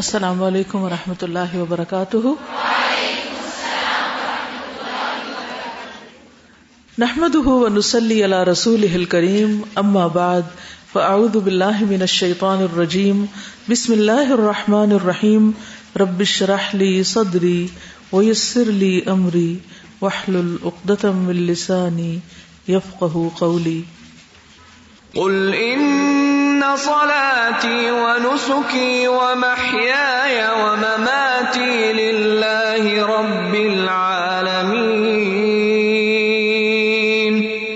السلام علیکم ورحمۃ اللہ وبرکاتہ۔ نحمده ونصلي على رسوله الكريم اما بعد، فاعوذ بالله من الشيطان الرجيم بسم الله الرحمن الرحيم رب اشرح لي صدري ويسر لي امري واحلل عقدة من لساني يفقهوا قولي قل ان ان صلاتي ونسكي ومحياي ومماتي لله رب العالمين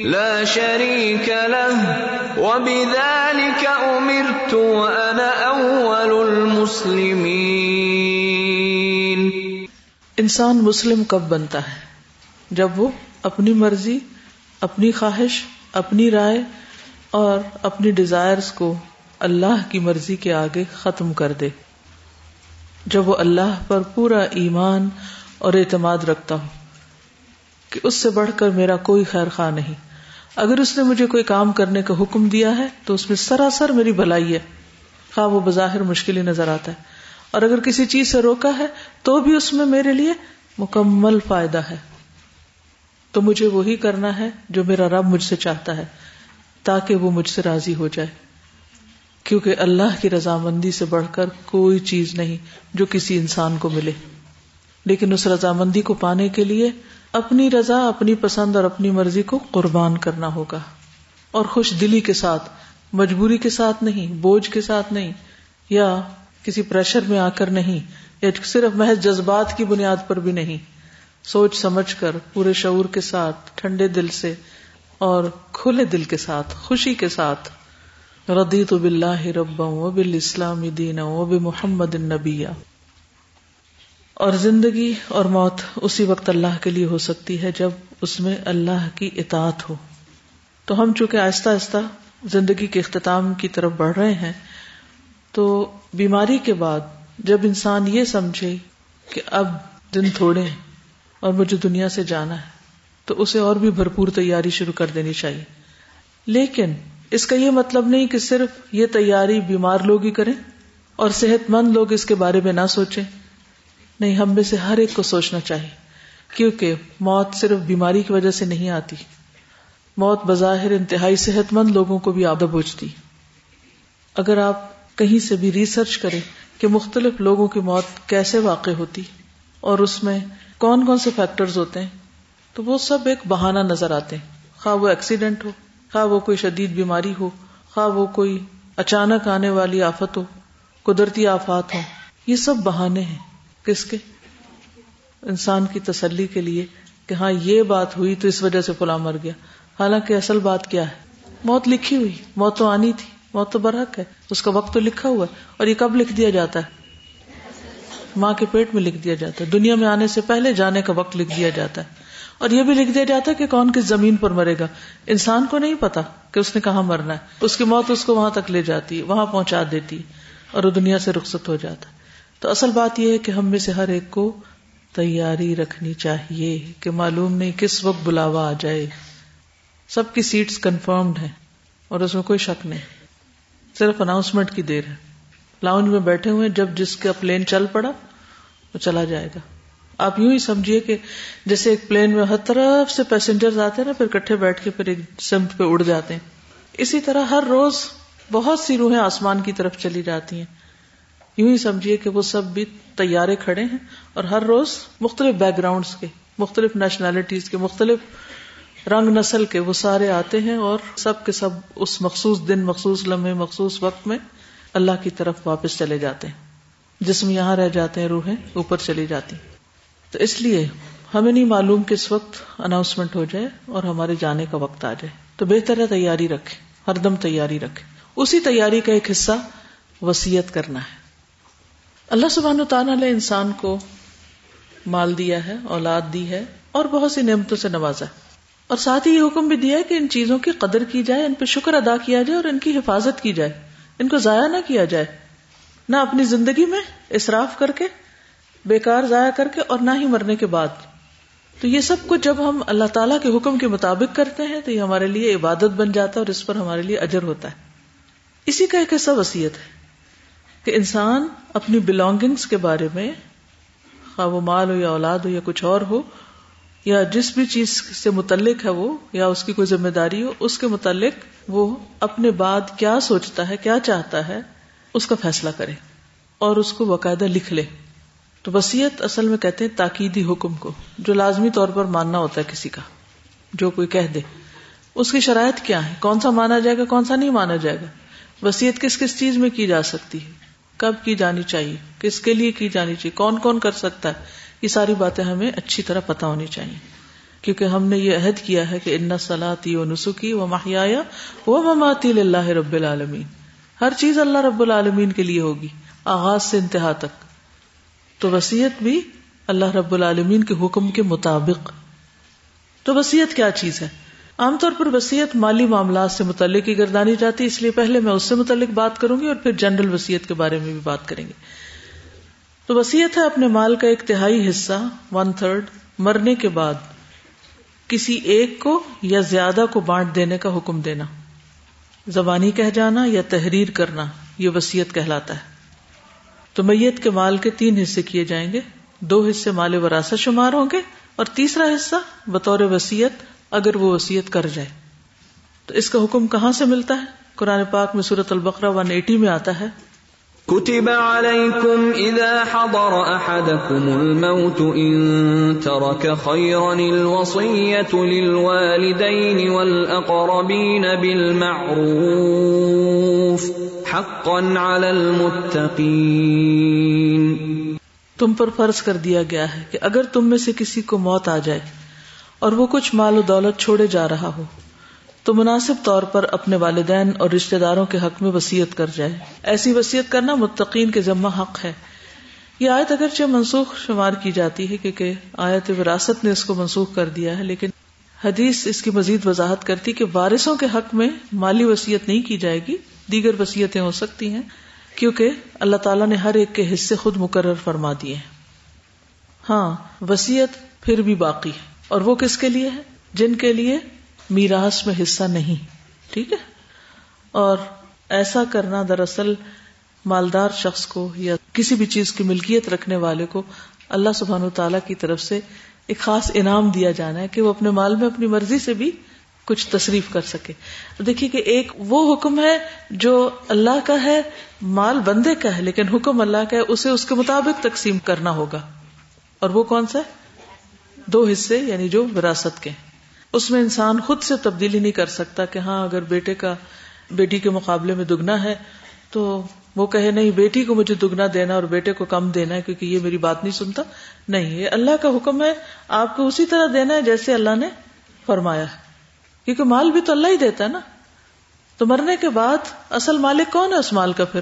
لا شريك له وبذلك امرت وانا اول المسلمين انسان مسلم کب بنتا ہے؟ جب وہ اپنی مرضی، اپنی خواہش، اپنی رائے اور اپنی ڈیزائرز کو اللہ کی مرضی کے آگے ختم کر دے۔ جب وہ اللہ پر پورا ایمان اور اعتماد رکھتا ہو کہ اس سے بڑھ کر میرا کوئی خیر خواہ نہیں۔ اگر اس نے مجھے کوئی کام کرنے کا حکم دیا ہے تو اس میں سراسر میری بھلائی ہے۔ خواہ وہ بظاہر مشکل ہی نظر آتا ہے۔ اور اگر کسی چیز سے روکا ہے تو بھی اس میں میرے لیے مکمل فائدہ ہے۔ تو مجھے وہی کرنا ہے جو میرا رب مجھ سے چاہتا ہے۔ تاکہ وہ مجھ سے راضی ہو جائے۔ کیونکہ اللہ کی رضامندی سے بڑھ کر کوئی چیز نہیں جو کسی انسان کو ملے۔ لیکن اس رضامندی کو پانے کے لیے اپنی رضا، اپنی پسند اور اپنی مرضی کو قربان کرنا ہوگا۔ اور خوش دلی کے ساتھ، مجبوری کے ساتھ نہیں، بوجھ کے ساتھ نہیں، یا کسی پریشر میں آ کر نہیں، یا صرف محض جذبات کی بنیاد پر بھی نہیں۔ سوچ سمجھ کر، پورے شعور کے ساتھ، ٹھنڈے دل سے اور کھلے دل کے ساتھ، خوشی کے ساتھ۔ ردی تو بلّہ رب و بال اسلام دین و بے محمد نبی اور زندگی اور موت اسی وقت اللہ کے لیے ہو سکتی ہے جب اس میں اللہ کی اطاعت ہو۔ تو ہم چونکہ آہستہ آہستہ زندگی کے اختتام کی طرف بڑھ رہے ہیں، تو بیماری کے بعد جب انسان یہ سمجھے کہ اب دن تھوڑے ہیں اور مجھے دنیا سے جانا ہے تو اسے اور بھی بھرپور تیاری شروع کر دینی چاہیے۔ لیکن اس کا یہ مطلب نہیں کہ صرف یہ تیاری بیمار لوگ ہی کریں اور صحت مند لوگ اس کے بارے میں نہ سوچیں۔ نہیں، ہم میں سے ہر ایک کو سوچنا چاہیے، کیونکہ موت صرف بیماری کی وجہ سے نہیں آتی۔ موت بظاہر انتہائی صحت مند لوگوں کو بھی آدھا بوجھتی۔ اگر آپ کہیں سے بھی ریسرچ کریں کہ مختلف لوگوں کی موت کیسے واقع ہوتی اور اس میں کون کون سے فیکٹرز ہوتے ہیں تو وہ سب ایک بہانہ نظر آتے ہیں۔ خواہ وہ ایکسیڈنٹ ہو، خواہ وہ کوئی شدید بیماری ہو، خواہ وہ کوئی اچانک آنے والی آفت ہو، قدرتی آفات ہو یہ سب بہانے ہیں۔ کس کے؟ انسان کی تسلی کے لیے کہ ہاں یہ بات ہوئی تو اس وجہ سے فلاں مر گیا۔ حالانکہ اصل بات کیا ہے؟ موت لکھی ہوئی، موت تو آنی تھی، موت تو برحق ہے۔ اس کا وقت تو لکھا ہوا ہے اور یہ کب لکھ دیا جاتا ہے؟ ماں کے پیٹ میں لکھ دیا جاتا ہے۔ دنیا میں آنے سے پہلے جانے کا وقت لکھ دیا جاتا ہے۔ اور یہ بھی لکھ دیا جاتا ہے کہ کون کس زمین پر مرے گا۔ انسان کو نہیں پتا کہ اس نے کہاں مرنا ہے۔ اس کی موت اس کو وہاں تک لے جاتی، وہاں پہنچا دیتی اور وہ دنیا سے رخصت ہو جاتا۔ تو اصل بات یہ ہے کہ ہم میں سے ہر ایک کو تیاری رکھنی چاہیے کہ معلوم نہیں کس وقت بلاوا آ جائے۔ سب کی سیٹس کنفرمڈ ہیں اور اس میں کوئی شک نہیں۔ صرف اناؤنسمنٹ کی دیر ہے۔ لاؤنج میں بیٹھے ہوئے جب جس کا پلین چل پڑا، وہ چلا جائے گا۔ آپ یوں ہی سمجھیے کہ جیسے ایک پلین میں ہر طرف سے پیسنجر آتے ہیں نا، پھر کٹھے بیٹھ کے پھر ایک سمت پہ اڑ جاتے ہیں۔ اسی طرح ہر روز بہت سی روحیں آسمان کی طرف چلی جاتی ہیں۔ یوں ہی سمجھیے کہ وہ سب بھی تیارے کھڑے ہیں اور ہر روز مختلف بیک گراؤنڈ کے، مختلف نیشنلٹیز کے، مختلف رنگ نسل کے وہ سارے آتے ہیں اور سب کے سب اس مخصوص دن، مخصوص لمحے، مخصوص وقت میں اللہ کی طرف واپس چلے جاتے ہیں۔ جسم یہاں رہ جاتے ہیں، روحیں اوپر چلی جاتی ہیں۔ تو اس لیے ہمیں نہیں معلوم کس وقت اناؤنسمنٹ ہو جائے اور ہمارے جانے کا وقت آ جائے۔ تو بہتر ہے تیاری رکھے ہر دم تیاری رکھے اسی تیاری کا ایک حصہ وسیعت کرنا ہے۔ اللہ سبحان و تعالیٰ نے انسان کو مال دیا ہے، اولاد دی ہے اور بہت سی نعمتوں سے نوازا اور ساتھ ہی یہ حکم بھی دیا ہے کہ ان چیزوں کی قدر کی جائے، ان پہ شکر ادا کیا جائے اور ان کی حفاظت کی جائے۔ ان کو ضائع نہ کیا جائے، نہ اپنی زندگی میں اصراف کر کے بیکار ضائع کر کے اور نہ ہی مرنے کے بعد۔ تو یہ سب کچھ جب ہم اللہ تعالیٰ کے حکم کے مطابق کرتے ہیں تو یہ ہمارے لیے عبادت بن جاتا ہے اور اس پر ہمارے لیے اجر ہوتا ہے۔ اسی کا ایک ایسا وسیعت ہے کہ انسان اپنی بلونگنگس کے بارے میں خواہ وہ مال ہو یا اولاد ہو یا کچھ اور ہو، یا جس بھی چیز سے متعلق ہے وہ، یا اس کی کوئی ذمہ داری ہو، اس کے متعلق وہ اپنے بعد کیا سوچتا ہے، کیا چاہتا ہے، اس کا فیصلہ کرے اور اس کو باقاعدہ لکھ لے۔ تو وسیعت اصل میں کہتے ہیں تاکیدی حکم کو، جو لازمی طور پر ماننا ہوتا ہے کسی کا، جو کوئی کہہ دے۔ اس کی شرائط کیا ہے کون سا مانا جائے گا، کون سا نہیں مانا جائے گا؟ وسیعت کس کس چیز میں کی جا سکتی ہے؟ کب کی جانی چاہیے؟ کس کے لیے کی جانی چاہیے؟ کون کون کر سکتا ہے؟ یہ ساری باتیں ہمیں اچھی طرح پتا ہونی چاہیے۔ کیونکہ ہم نے یہ عہد کیا ہے کہ ان سلاتی و نسخی و محیا وہ مماتی اللہ رب العالمین۔ ہر چیز اللہ رب العالمین کے لیے ہوگی، آغاز سے انتہا تک۔ تو وسیعت بھی اللہ رب العالمین کے حکم کے مطابق۔ تو وسیعت کیا چیز ہے؟ عام طور پر وسیعت مالی معاملات سے متعلق ہی گردانی جاتی ہے، اس لیے پہلے میں اس سے متعلق بات کروں گی اور پھر جنرل وسیعت کے بارے میں بھی بات کریں گے۔ تو وسیعت ہے اپنے مال کا ایک تہائی حصہ ون تھرڈ مرنے کے بعد۔ کسی ایک کو یا زیادہ کو بانٹ دینے کا حکم دینا۔ زبانی کہہ جانا یا تحریر کرنا، یہ وسیعت کہلاتا ہے۔ تو میت کے مال کے تین حصے کیے جائیں گے۔ دو حصے مال وراثت شمار ہوں گے اور تیسرا حصہ بطور وسیعت اگر وہ وسیعت کر جائے۔ تو اس کا حکم کہاں سے ملتا ہے؟ قرآن پاک میں سورت البقرہ ون ایٹی میں آتا ہے۔ كتب عليكم إذا حضر أحدكم الموت إن ترك خيرا الوصية للوالدين والأقربين بالمعروف حقا على المتقين تم پر فرض کر دیا گیا ہے کہ اگر تم میں سے کسی کو موت آ جائے اور وہ کچھ مال و دولت چھوڑے جا رہا ہو تو مناسب طور پر اپنے والدین اور رشتے داروں کے حق میں وسیعت کر جائے۔ ایسی وسیعت کرنا متقین کے ذمہ حق ہے۔ یہ آیت اگرچہ منسوخ شمار کی جاتی ہے کیونکہ آیت وراثت نے اس کو منسوخ کر دیا ہے، لیکن حدیث اس کی مزید وضاحت کرتی کہ وارثوں کے حق میں مالی وسیعت نہیں کی جائے گی، دیگر وسیعتیں ہو سکتی ہیں، کیونکہ اللہ تعالیٰ نے ہر ایک کے حصے خود مقرر فرما دیے ہاں وسیعت پھر بھی باقی ہے۔ اور وہ کس کے لیے ہے؟ جن کے لیے؟ میراث میں حصہ نہیں۔ ٹھیک ہے؟ اور ایسا کرنا دراصل مالدار شخص کو یا کسی بھی چیز کی ملکیت رکھنے والے کو اللہ سبحان تعالی کی طرف سے ایک خاص انعام دیا جانا ہے کہ وہ اپنے مال میں اپنی مرضی سے بھی کچھ تصریف کر سکے۔ دیکھیے کہ ایک وہ حکم ہے جو اللہ کا ہے، مال بندے کا ہے، لیکن حکم اللہ کا ہے، اسے اس کے مطابق تقسیم کرنا ہوگا۔ اور وہ کون سا ہے؟ دو حصے یعنی جو وراثت کے۔ اس میں انسان خود سے تبدیلی نہیں کر سکتا کہ ہاں اگر بیٹے کا بیٹی کے مقابلے میں دگنا ہے تو وہ کہے نہیں، بیٹی کو مجھے دگنا دینا اور بیٹے کو کم دینا ہے کیونکہ یہ میری بات نہیں سنتا۔ نہیں، یہ اللہ کا حکم ہے، آپ کو اسی طرح دینا ہے جیسے اللہ نے فرمایا ہے۔ کیونکہ مال بھی تو اللہ ہی دیتا ہے نا۔ تو مرنے کے بعد اصل مالک کون ہے اس مال کا پھر؟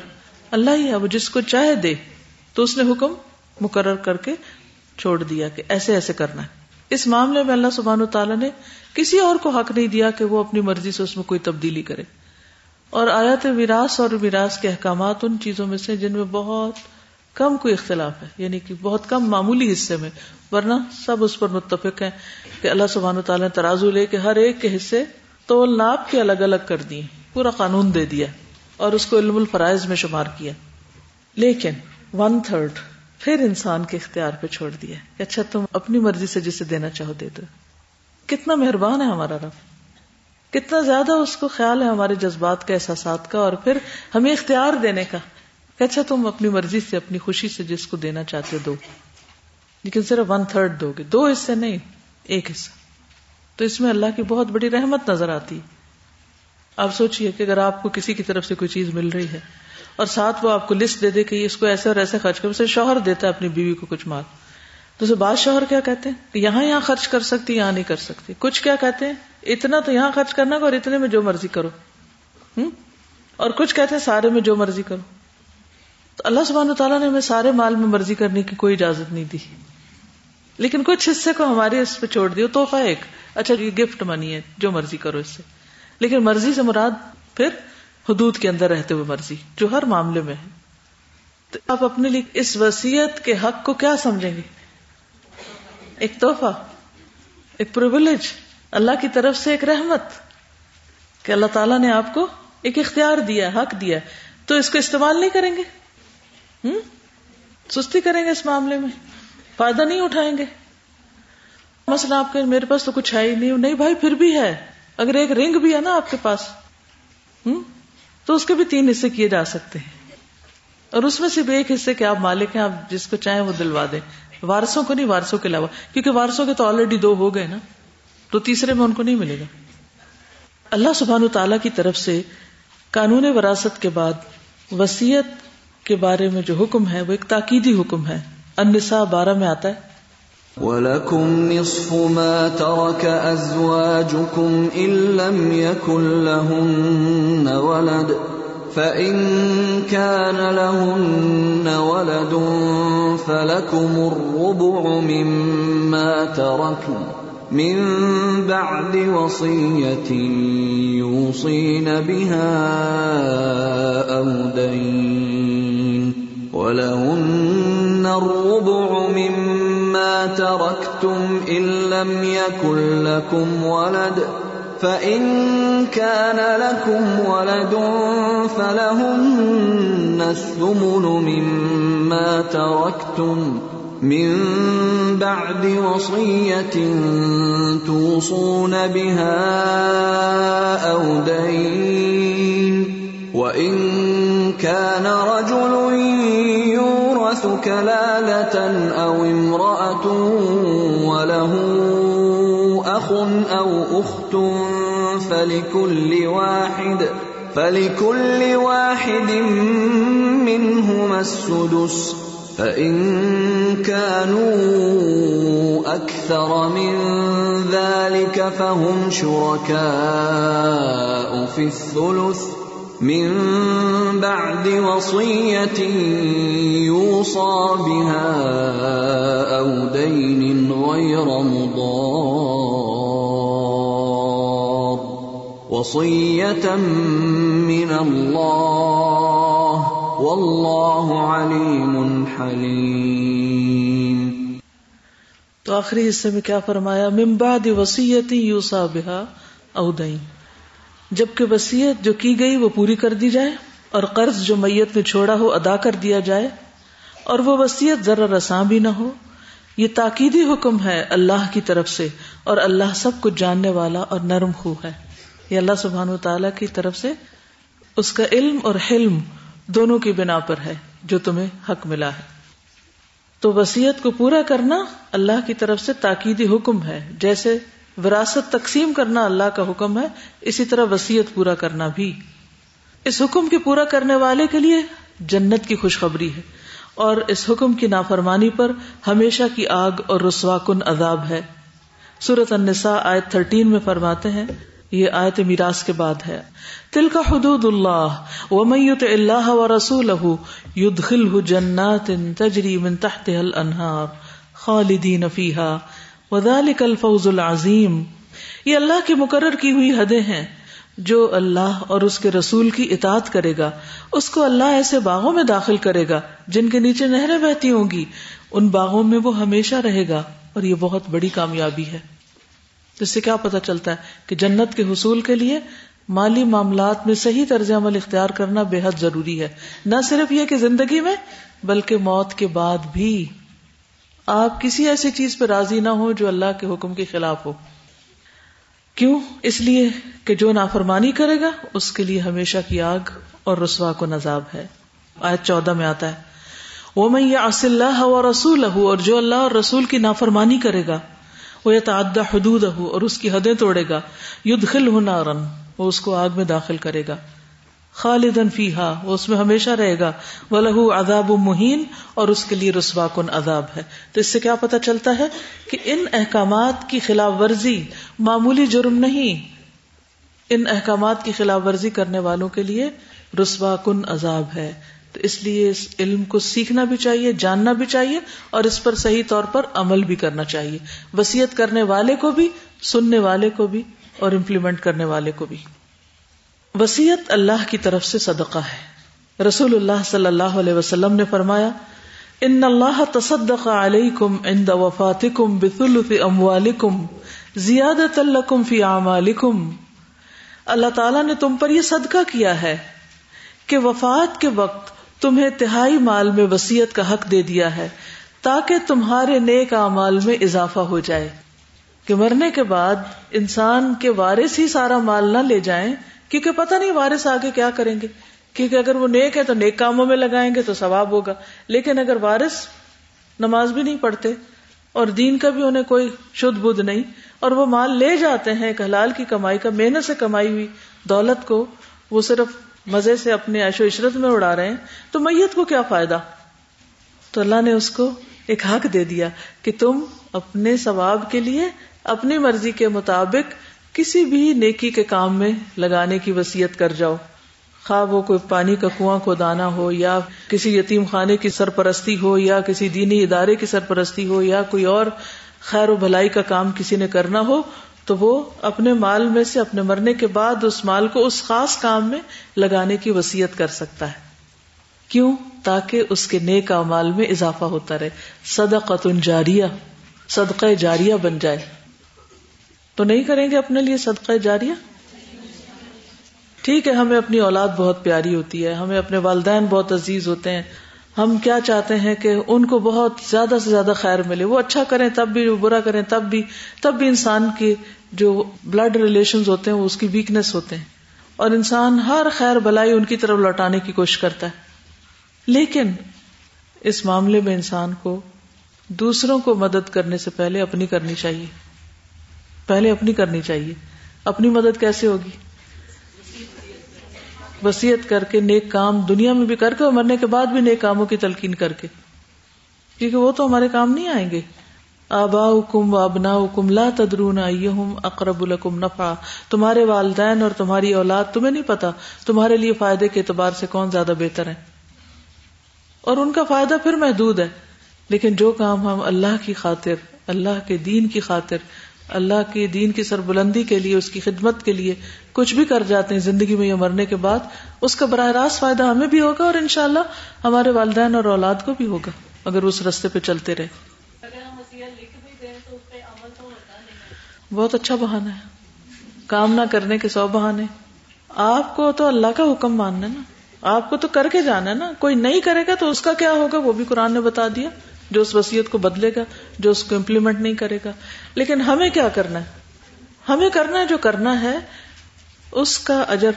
اللہ ہی ہے، وہ جس کو چاہے دے۔ تو اس نے حکم مقرر کر کے چھوڑ دیا کہ ایسے ایسے کرنا ہے۔ اس معاملے میں اللہ سبحان تعالیٰ نے کسی اور کو حق نہیں دیا کہ وہ اپنی مرضی سے اس میں کوئی تبدیلی کرے۔ اور آیات وراث اور وراث کے احکامات ان چیزوں میں سے جن میں بہت کم کوئی اختلاف ہے یعنی کہ بہت کم معمولی حصے میں، ورنہ سب اس پر متفق ہیں کہ اللہ سبحان و تعالیٰ نے ترازو لے کے ہر ایک کے حصے تو ناپ کے الگ الگ کر دیے، پورا قانون دے دیا اور اس کو علم الفرائض میں شمار کیا۔ لیکن ون تھرڈ پھر انسان کے اختیار پہ چھوڑ دیا کہ اچھا تم اپنی مرضی سے جسے دینا چاہو دے دو۔ کتنا مہربان ہے ہمارا رب۔ کتنا زیادہ اس کو خیال ہے ہمارے جذبات کا احساسات کا اور پھر ہمیں اختیار دینے کا۔ کہ اچھا تم اپنی مرضی سے، اپنی خوشی سے جس کو دینا چاہتے دو۔ لیکن صرف ون تھرڈ دو گے۔ دو حصے نہیں، ایک حصہ تو اس میں اللہ کی بہت بڑی رحمت نظر آتی۔ آپ سوچیے کہ اگر آپ کو کسی کی طرف سے کوئی چیز مل رہی ہے اور ساتھ وہ آپ کو لسٹ دے دے کہ اس کو ایسے اور ایسے خرچ کر شوہر دیتا ہے اپنی بیوی کو کچھ مال۔ تو بعض شوہر کیا کہتے ہیں؟ کہ یہاں یہاں خرچ کر سکتی، یہاں نہیں کر سکتی۔ کچھ کیا کہتے ہیں؟ اتنا تو یہاں خرچ کرنا اور اتنے میں جو مرضی کرو۔ ہوں اور کچھ کہتے ہیں سارے میں جو مرضی کرو۔ تو اللہ سبحانہ تعالیٰ نے ہمیں سارے مال میں مرضی کرنے کی کوئی اجازت نہیں دی۔ لیکن کچھ حصے کو ہمارے اس پہ چھوڑ دیو توحفہ ایک۔ اچھا یہ گفٹ منی ہے، جو مرضی کرو اس سے۔ لیکن مرضی سے مراد پھر حدود کے اندر رہتے ہوئے مرضی، جو ہر معاملے میں ہے۔ تو آپ اپنے لیے اس وسیعت کے حق کو کیا سمجھیں گے؟ ایک توحفہ ایک پرولیج اللہ کی طرف سے ایک رحمت کہ اللہ تعالیٰ نے آپ کو ایک اختیار دیا، حق دیا۔ تو اس کو استعمال نہیں کریں گے؟ ہوں سستی کریں گے اس معاملے میں؟ فائدہ نہیں اٹھائیں گے؟ مسئلہ آپ کے میرے پاس تو کچھ ہے ہی نہیں نہیں بھائی، پھر بھی ہے۔ اگر ایک رنگ بھی ہے نا آپ کے پاس ہوں تو اس کے بھی تین حصے کیے جا سکتے ہیں۔ اور اس میں صرف ایک حصے کے آپ مالک ہیں، آپ جس کو چاہیں وہ دلوا دیں۔ وارسوں کو نہیں وارسوں کے علاوہ، کیونکہ وارسوں کے تو آلریڈی دو ہو گئے نا۔ تو تیسرے میں ان کو نہیں ملے گا۔ اللہ سبحان تعالی کی طرف سے قانون وراثت کے بعد وسیعت کے بارے میں جو حکم ہے، وہ ایک تاکیدی حکم ہے۔ النساء بارہ میں آتا ہے۔ وَلَكُمْ نِصْفُ مَا تَرَكَ أَزْوَاجُكُمْ إِن لَّمْ يَكُن لَّهُنَّ وَلَدٌ۔ فَإِن كَانَ لَهُنَّ وَلَدٌ فَلَكُمُ الرُّبُعُ مِمَّا تَرَكْنَ من بعد وصية يوصين بها أو دين ولهن الربع مما تركتم إن لم يكن لكم ولد فإن كان لكم ولد فلهن الثمن مما تركتم من بعد وصية توصون بها أو دين وإن كان رجل يورث كلالة أو امرأة وله أخ أو أخت فلكل واحد فلكل واحد منهما السدس، فإن كانوا أكثر من ذلك فهم شركاء في الثلث. من بعد وصية يوصى بها أو دين غير مضار. وصية من الله واللہ علیم حلیم تو آخری حصے میں کیا فرمایا؟ من بعد وسیعتی یوسا بہا او دین۔ جبکہ وسیعت جو کی گئی وہ پوری کر دی جائے اور قرض جو میت نے چھوڑا ہو ادا کر دیا جائے اور وہ وسیعت ذرا رساں بھی نہ ہو۔ یہ تاکیدی حکم ہے اللہ کی طرف سے اور اللہ سب کچھ جاننے والا اور نرم خو ہے۔ یہ اللہ سبحان و تعالی کی طرف سے اس کا علم اور حلم دونوں کی بنا پر ہے جو تمہیں حق ملا ہے۔ تو وسیعت کو پورا کرنا اللہ کی طرف سے تاکیدی حکم ہے۔ جیسے وراثت تقسیم کرنا اللہ کا حکم ہے، اسی طرح وسیعت پورا کرنا بھی۔ اس حکم کے پورا کرنے والے کے لیے جنت کی خوشخبری ہے۔ اور اس حکم کی نافرمانی پر ہمیشہ کی آگ اور رسوا کن عذاب ہے۔ سورت النساء آیت تھرٹین میں فرماتے ہیں یہ آیت میراث کے بعد ہے۔ تل کا حدود اللہ و میت اللہ و رسول یدخل جنات تجری من تحت الانہار خالدین فیہا، وذالک الفوز العظیم۔ یہ اللہ کی مقرر کی ہوئی حدیں ہیں۔ جو اللہ اور اس کے رسول کی اطاعت کرے گا، اس کو اللہ ایسے باغوں میں داخل کرے گا، جن کے نیچے نہریں بہتی ہوں گی۔ ان باغوں میں وہ ہمیشہ رہے گا اور یہ بہت بڑی کامیابی ہے۔ جس سے کیا پتا چلتا ہے کہ جنت کے حصول کے لیے مالی معاملات میں صحیح طرز عمل اختیار کرنا بے حد ضروری ہے۔ نہ صرف یہ کہ زندگی میں، بلکہ موت کے بعد بھی۔ آپ کسی ایسی چیز پہ راضی نہ ہو جو اللہ کے حکم کے خلاف ہو۔ کیوں؟ اس لیے کہ جو نافرمانی کرے گا، اس کے لیے ہمیشہ کی آگ اور رسوا کو نذاب ہے۔ آیت چودہ میں آتا ہے۔ وہ میں یہ اص اللہ و رسول اور جو اللہ اور رسول کی نافرمانی کرے گا وہ تعدہ حدود اور اس کی حدیں توڑے گا۔ ید خل وہ اس کو آگ میں داخل کرے گا۔ خالدن فی ہا وہ اس میں ہمیشہ رہے گا۔ وہ لہو اداب و مہین اور اس کے لیے رسوا کن عذاب ہے۔ تو اس سے کیا پتا چلتا ہے کہ ان احکامات کی خلاف ورزی معمولی جرم نہیں۔ ان احکامات کی خلاف ورزی کرنے والوں کے لیے رسوا کن عذاب ہے۔ تو اس لیے اس علم کو سیکھنا بھی چاہیے، جاننا بھی چاہیے اور اس پر صحیح طور پر عمل بھی کرنا چاہیے۔ وسیعت کرنے والے کو بھی، سننے والے کو بھی اور امپلیمنٹ کرنے والے کو بھی۔ وسیعت اللہ کی طرف سے صدقہ ہے۔ رسول اللہ صلی اللہ علیہ وسلم نے فرمایا، ان اللہ تصدق علیکم عند وفاتکم بثلث اموالکم زیادت لکم فی اعمالکم۔ اللہ تعالیٰ نے تم پر یہ صدقہ کیا ہے کہ وفات کے وقت تمہیں تہائی مال میں وسیعت کا حق دے دیا ہے تاکہ تمہارے نیک اعمال میں اضافہ ہو جائے۔ کہ مرنے کے بعد انسان کے وارث ہی سارا مال نہ لے جائیں، کیونکہ پتہ نہیں وارث آگے کیا کریں گے۔ کیونکہ اگر وہ نیک ہے تو نیک کاموں میں لگائیں گے تو ثواب ہوگا۔ لیکن اگر وارث نماز بھی نہیں پڑھتے اور دین کا بھی انہیں کوئی شدھ بدھ نہیں، اور وہ مال لے جاتے ہیں ایک حلال کی کمائی کا، محنت سے کمائی ہوئی دولت کو، وہ صرف مزے سے اپنے عیش و عشرت میں اڑا رہے ہیں، تو میت کو کیا فائدہ؟ تو اللہ نے اس کو ایک حق دے دیا کہ تم اپنے ثواب کے لیے، اپنی مرضی کے مطابق کسی بھی نیکی کے کام میں لگانے کی وسیعت کر جاؤ۔ خواہ وہ کوئی پانی کا کنواں کو دانا ہو، یا کسی یتیم خانے کی سرپرستی ہو، یا کسی دینی ادارے کی سرپرستی ہو، یا کوئی اور خیر و بھلائی کا کام کسی نے کرنا ہو تو وہ اپنے مال میں سے اپنے مرنے کے بعد اس مال کو اس خاص کام میں لگانے کی وسیعت کر سکتا ہے۔ کیوں؟ تاکہ اس کے نیک مال میں اضافہ ہوتا رہے۔ صدقۃ جاریہ، صدقہ جاریہ بن جائے۔ تو نہیں کریں گے اپنے لیے صدقہ جاریہ؟ ٹھیک ہے، ہمیں اپنی اولاد بہت پیاری ہوتی ہے، ہمیں اپنے والدین بہت عزیز ہوتے ہیں۔ ہم کیا چاہتے ہیں کہ ان کو بہت زیادہ سے زیادہ خیر ملے۔ وہ اچھا کریں تب بھی، وہ برا کریں تب بھی تب بھی انسان کی جو بلڈ ریلیشن ہوتے ہیں، وہ اس کی ویکنیس ہوتے ہیں۔ اور انسان ہر خیر بلائی ان کی طرف لوٹانے کی کوشش کرتا ہے۔ لیکن اس معاملے میں انسان کو دوسروں کو مدد کرنے سے پہلے اپنی کرنی چاہیے۔ پہلے اپنی کرنی چاہیے۔ اپنی مدد کیسے ہوگی؟ وسیعت کر کے نیک کام دنیا میں بھی کر کے اور مرنے کے بعد بھی نیک کاموں کی تلقین کر کے۔ کیونکہ وہ تو ہمارے کام نہیں آئیں گے۔ آبا حکم و ابنا حکم لا تدرون اقرب الکم نفا تمہارے والدین اور تمہاری اولاد، تمہیں نہیں پتا تمہارے لیے فائدے کے اعتبار سے کون زیادہ بہتر ہے اور ان کا فائدہ پھر محدود ہے۔ لیکن جو کام ہم اللہ کی خاطر، اللہ کے دین کی خاطر اللہ کے دین کی سربلندی کے لیے اس کی خدمت کے لیے کچھ بھی کر جاتے ہیں زندگی میں یا مرنے کے بعد اس کا براہ راست فائدہ ہمیں بھی ہوگا اور انشاءاللہ ہمارے والدین اور اولاد کو بھی ہوگا اگر اس رستے پہ چلتے رہے۔ بہت اچھا بہانا ہے۔ کام نہ کرنے کے سو بہانے۔ آپ کو تو اللہ کا حکم ماننا نا۔ آپ کو تو کر کے جانا ہے نا۔ کوئی نہیں کرے گا تو اس کا کیا ہوگا؟ وہ بھی قرآن نے بتا دیا۔ جو اس وسیعت کو بدلے گا، جو اس کو امپلیمنٹ نہیں کرے گا۔ لیکن ہمیں کیا کرنا ہے؟ ہمیں کرنا ہے جو کرنا ہے، اس کا اجر،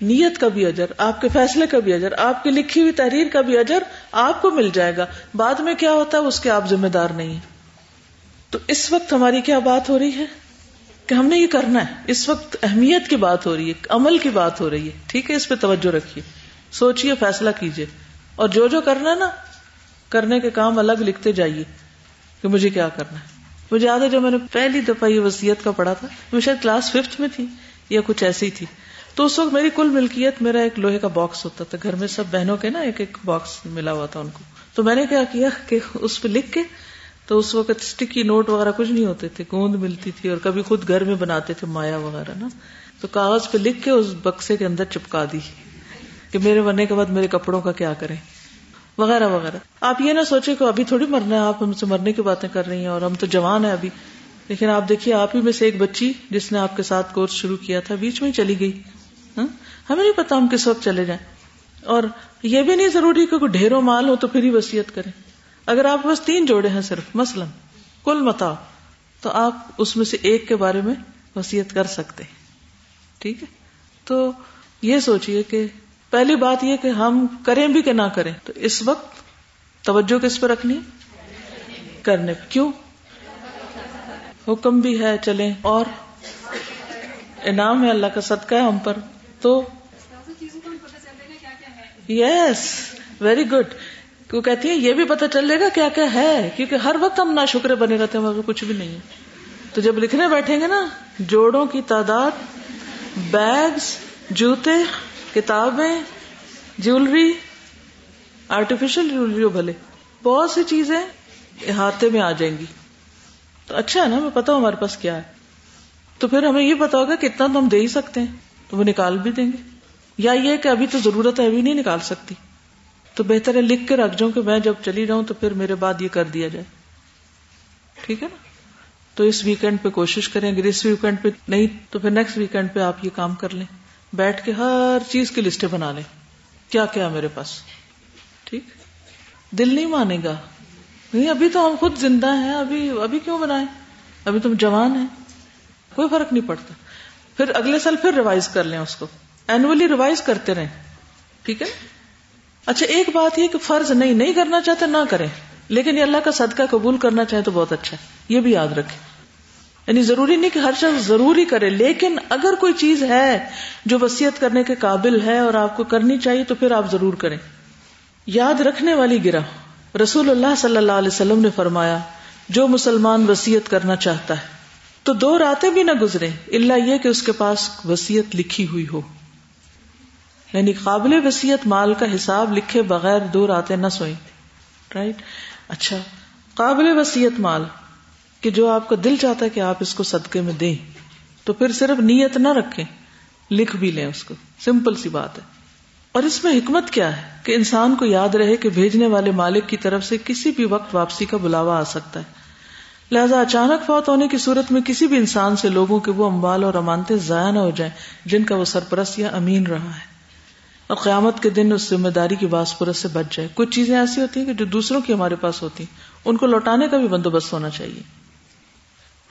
نیت کا بھی اجر، آپ کے فیصلے کا بھی اجر، آپ کی لکھی ہوئی تحریر کا بھی اجر آپ کو مل جائے گا۔ بعد میں کیا ہوتا ہے؟ اس کے آپ ذمہ دار نہیں تو اس وقت ہماری کیا بات ہو رہی ہے؟ کہ ہم نے یہ کرنا ہے۔ اس وقت اہمیت کی بات ہو رہی ہے، عمل کی بات ہو رہی ہے۔ ٹھیک ہے، اس پہ توجہ رکھیے۔ سوچیے، فیصلہ کیجیے۔ اور جو جو کرنا ہے نا کرنے کے کام الگ لکھتے جائیے کہ مجھے کیا کرنا ہے۔ مجھے یاد ہے جب میں نے پہلی دفعہ یہ وسیعت کا پڑھا تھا، میں شاید کلاس ففتھ میں تھی یا کچھ ایسی تھی۔ تو اس وقت میری کل ملکیت، میرا ایک لوہے کا باکس ہوتا تھا۔ گھر میں سب بہنوں کے نا ایک ایک باکس ملا ہوا تھا ان کو۔ تو میں نے کیا کیا کہ اس پہ لکھ کے تو اس وقت اسٹکی نوٹ وغیرہ کچھ نہیں ہوتے تھے، گوند ملتی تھی اور کبھی خود گھر میں بناتے تھے مایا وغیرہ نا۔ تو کاغذ پہ لکھ کے اس بکسے کے اندر چپکا دی کہ میرے مرنے کے بعد میرے کپڑوں کا کیا کریں۔ وغیرہ وغیرہ۔ آپ یہ نہ سوچے کہ ابھی تھوڑی مرنا ہے، آپ ہم سے مرنے کی باتیں کر رہی ہیں اور ہم تو جوان ہیں ابھی۔ لیکن آپ دیکھیے، آپ ہی میں سے ایک بچی جس نے آپ کے ساتھ کورس شروع کیا تھا، بیچ میں ہی چلی گئی۔ ہاں؟ ہمیں نہیں پتا ہم کس وقت چلے جائیں۔ اور یہ بھی نہیں ضروری کہ کوئی ڈھیروں مال ہو تو پھر ہی وسیعت کریں۔ اگر آپ کے پاس تین جوڑے ہیں صرف، مثلاً کل متا تو آپ اس میں سے ایک کے بارے میں وسیعت کر سکتے ٹھیک ہے؟ تو یہ سوچئے کہ پہلی بات یہ کہ ہم کریں بھی کہ نہ کریں تو اس وقت توجہ کس پہ رکھنی کرنے کیوں؟ حکم بھی ہے چلیں اور انعام ہے اللہ کا صدقہ ہے ہم پر۔ تو یس ویری گڈ وہ کہتی ہے یہ بھی پتا چل جائے گا کیا کیا ہے، کیونکہ ہر وقت ہم نہ شکرے بنے رہتے ہیں کچھ بھی نہیں ہے۔ تو جب لکھنے بیٹھیں گے نا، جوڑوں کی تعداد بیگس جوتے کتابیں جیولری آرٹیفیشل جیولری ہو بھلے۔ بہت سی چیزیں احاطے میں آ جائیں گی۔ تو اچھا ہے نا، ہمیں پتا ہمارے پاس کیا ہے۔ تو پھر ہمیں یہ پتا ہوگا کتنا تو ہم دے ہی سکتے ہیں۔ تو وہ نکال بھی دیں گے۔ یا یہ کہ ابھی تو ضرورت ہے، ابھی نہیں نکال سکتی۔ تو بہتر ہے لکھ کے رکھ جاؤں کہ میں جب چلی جاؤں تو پھر میرے بعد یہ کر دیا جائے۔ ٹھیک ہے نا؟ تو اس ویکینڈ پہ کوشش کریں۔ اگر اس ویکینڈ پہ نہیں تو پھر نیکسٹ ویکینڈ پہ آپ یہ کام کر لیں۔ بیٹھ کے ہر چیز کی لسٹیں بنا لیں۔ کیا کیا میرے پاس؟ ٹھیک۔ دل نہیں مانے گا۔ نہیں، ابھی تو ہم خود زندہ ہیں، ابھی ابھی کیوں بنائے ابھی تم جوان ہیں۔ کوئی فرق نہیں پڑتا۔ پھر اگلے سال پھر ریوائز کر لیں اس کو۔ اینولی ریوائز کرتے رہیں۔ ٹھیک ہے؟ اچھا ایک بات یہ کہ فرض نہیں نہیں کرنا چاہتے، نہ کریں۔ لیکن یہ اللہ کا صدقہ قبول کرنا چاہے تو بہت اچھا ہے۔ یہ بھی یاد رکھیں۔ یعنی ضروری نہیں کہ ہر شخص ضروری کرے، لیکن اگر کوئی چیز ہے جو وسیعت کرنے کے قابل ہے اور آپ کو کرنی چاہیے تو پھر آپ ضرور کریں۔ یاد رکھنے والی گرا رسول اللہ صلی اللہ علیہ وسلم نے فرمایا، جو مسلمان وسیعت کرنا چاہتا ہے، تو دو راتیں بھی نہ گزرے اللہ یہ کہ اس کے پاس وسیعت لکھی ہوئی ہو۔ یعنی قابل وسیعت مال کا حساب لکھے بغیر دو راتیں نہ سوئیں۔ رائٹ اچھا قابل وسیعت مال۔ کہ جو آپ کا دل چاہتا ہے کہ آپ اس کو صدقے میں دیں، تو پھر صرف نیت نہ رکھیں، لکھ بھی لیں اس کو۔ سمپل سی بات ہے۔ اور اس میں حکمت کیا ہے؟ کہ انسان کو یاد رہے کہ بھیجنے والے مالک کی طرف سے کسی بھی وقت واپسی کا بلاوا آ سکتا ہے۔ لہذا اچانک فوت ہونے کی صورت میں کسی بھی انسان سے لوگوں کے وہ اموال اور امانتے ضائع نہ ہو جائیں، جن کا وہ سرپرست یا امین رہا ہے۔ اور قیامت کے دن اس ذمہ داری کی باس سے بچ جائے۔ کچھ چیزیں ایسی ہوتی ہیں کہ جو دوسروں کی ہمارے پاس ہوتی ہیں۔ ان کو لوٹانے کا بھی بندوبست ہونا چاہیے۔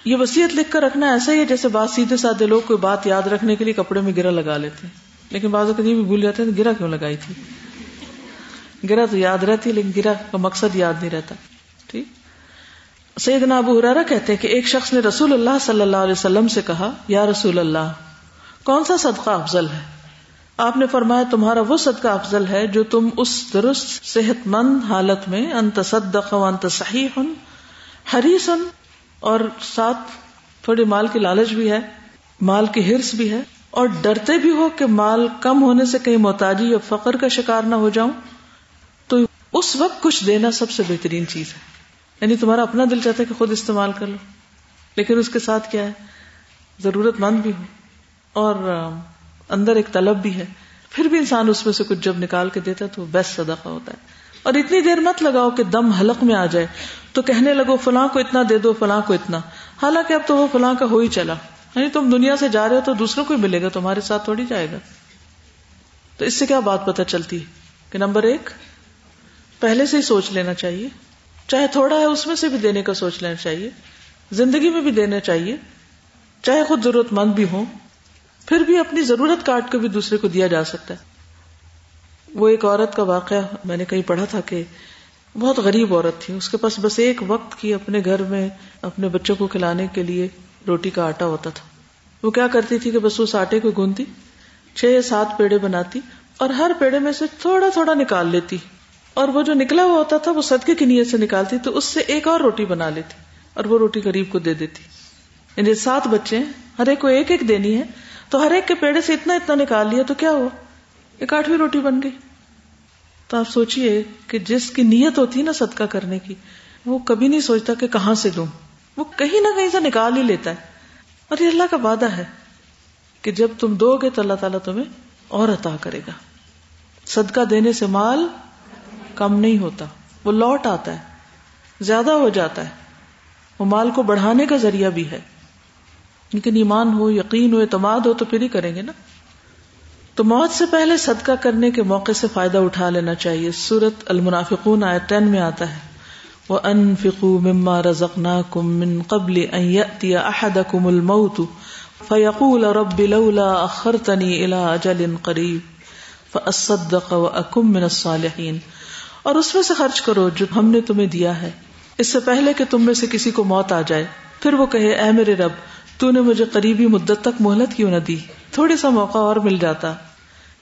یہ وسیعت لکھ کر رکھنا ایسا ہی ہے جیسے بات سیدھے سادے لوگ کوئی بات یاد رکھنے کے لیے کپڑے میں گرا لگا لیتے ہیں۔ لیکن بعض اوقات یہ بھی بھول جاتے ہیں گرا کیوں لگائی تھی؟ گرا تو یاد رہتی لیکن گرا کا مقصد یاد نہیں رہتا۔ ٹھیک؟ سیدنا ابو ہرارا کہتے ہیں کہ ایک شخص نے رسول اللہ صلی اللہ علیہ وسلم سے کہا، یا رسول اللہ، کون سا صدقہ افضل ہے؟ آپ نے فرمایا، تمہارا وہ صدقہ افضل ہے جو تم اس درست صحت مند حالت میں، انت صدق و انت صحیح حریص اور ساتھ تھوڑی مال کی لالچ بھی ہے، مال کی ہرس بھی ہے، اور ڈرتے بھی ہو کہ مال کم ہونے سے کہیں محتاجی یا فقر کا شکار نہ ہو جاؤں، تو اس وقت کچھ دینا سب سے بہترین چیز ہے۔ یعنی تمہارا اپنا دل چاہتا ہے کہ خود استعمال کر لو، لیکن اس کے ساتھ کیا ہے؟ ضرورت مند بھی ہو، اور اندر ایک طلب بھی ہے۔ پھر بھی انسان اس میں سے کچھ جب نکال کے دیتا ہے تو بیسٹ صدقہ ہوتا ہے۔ اور اتنی دیر مت لگاؤ کہ دم حلق میں آ جائے تو کہنے لگو فلاں کو اتنا دے دو، فلاں کو اتنا۔ حالانکہ اب تو وہ فلاں کا ہو ہی چلا۔ یعنی تم دنیا سے جا رہے ہو تو دوسروں کو ہی ملے گا، تمہارے ساتھ تھوڑی جائے گا۔ تو اس سے کیا بات پتہ چلتی ہے کہ نمبر ایک، پہلے سے ہی سوچ لینا چاہیے۔ چاہے تھوڑا ہے، اس میں سے بھی دینے کا سوچ لینا چاہیے۔ زندگی میں بھی دینا چاہیے۔ چاہے خود ضرورت مند بھی ہو پھر بھی اپنی ضرورت کاٹ کے بھی دوسرے کو دیا جا سکتا ہے۔ وہ ایک عورت کا واقعہ میں نے کہیں پڑھا تھا کہ بہت غریب عورت تھی۔ اس کے پاس بس ایک وقت کی اپنے گھر میں اپنے بچوں کو کھلانے کے لیے روٹی کا آٹا ہوتا تھا۔ وہ کیا کرتی تھی کہ بس اس آٹے کو گونتی چھ یا سات پیڑے بناتی اور ہر پیڑے میں سے تھوڑا تھوڑا نکال لیتی۔ اور وہ جو نکلا ہوا ہوتا تھا، وہ صدقے کی نیت سے نکالتی تو اس سے ایک اور روٹی بنا لیتی اور وہ روٹی غریب کو دے دیتی۔ یعنی سات بچے ہیں، ہر ایک کو ایک ایک دینی ہے۔ تو ہر ایک کے پیڑے سے اتنا اتنا نکال لیا تو کیا ہوا؟ ایک آٹھویں روٹی بن گئی۔ تو آپ سوچیے کہ جس کی نیت ہوتی ہے نا صدقہ کرنے کی، وہ کبھی نہیں سوچتا کہ کہاں سے دوں وہ کہیں نہ کہیں سے نکال ہی لیتا ہے۔ اور یہ اللہ کا وعدہ ہے کہ جب تم دو گے تو اللہ تعالیٰ تمہیں اور عطا کرے گا۔ صدقہ دینے سے مال کم نہیں ہوتا، وہ لوٹ آتا ہے، زیادہ ہو جاتا ہے۔ وہ مال کو بڑھانے کا ذریعہ بھی ہے۔ لیکن ایمان ہو، یقین ہو، اعتماد ہو تو پھر ہی کریں گے نا۔ تو موت سے پہلے صدقہ کرنے کے موقع سے فائدہ اٹھا لینا چاہیے۔ سورت المنافقون آئے ٹین میں آتا ہے۔ وہ ان فکو مما رزقنا کم من قبل احد کم الموت فیقول رب لولا اخرتنی الى اجل قریب فاصدق واکم من الصالحین اور اس میں سے خرچ کرو جو ہم نے تمہیں دیا ہے۔ اس سے پہلے کہ تم میں سے کسی کو موت آ جائے، پھر وہ کہے، اے میرے رب، تو نے مجھے قریبی مدت تک مہلت کیوں نہ دی؟ تھوڑی سا موقع اور مل جاتا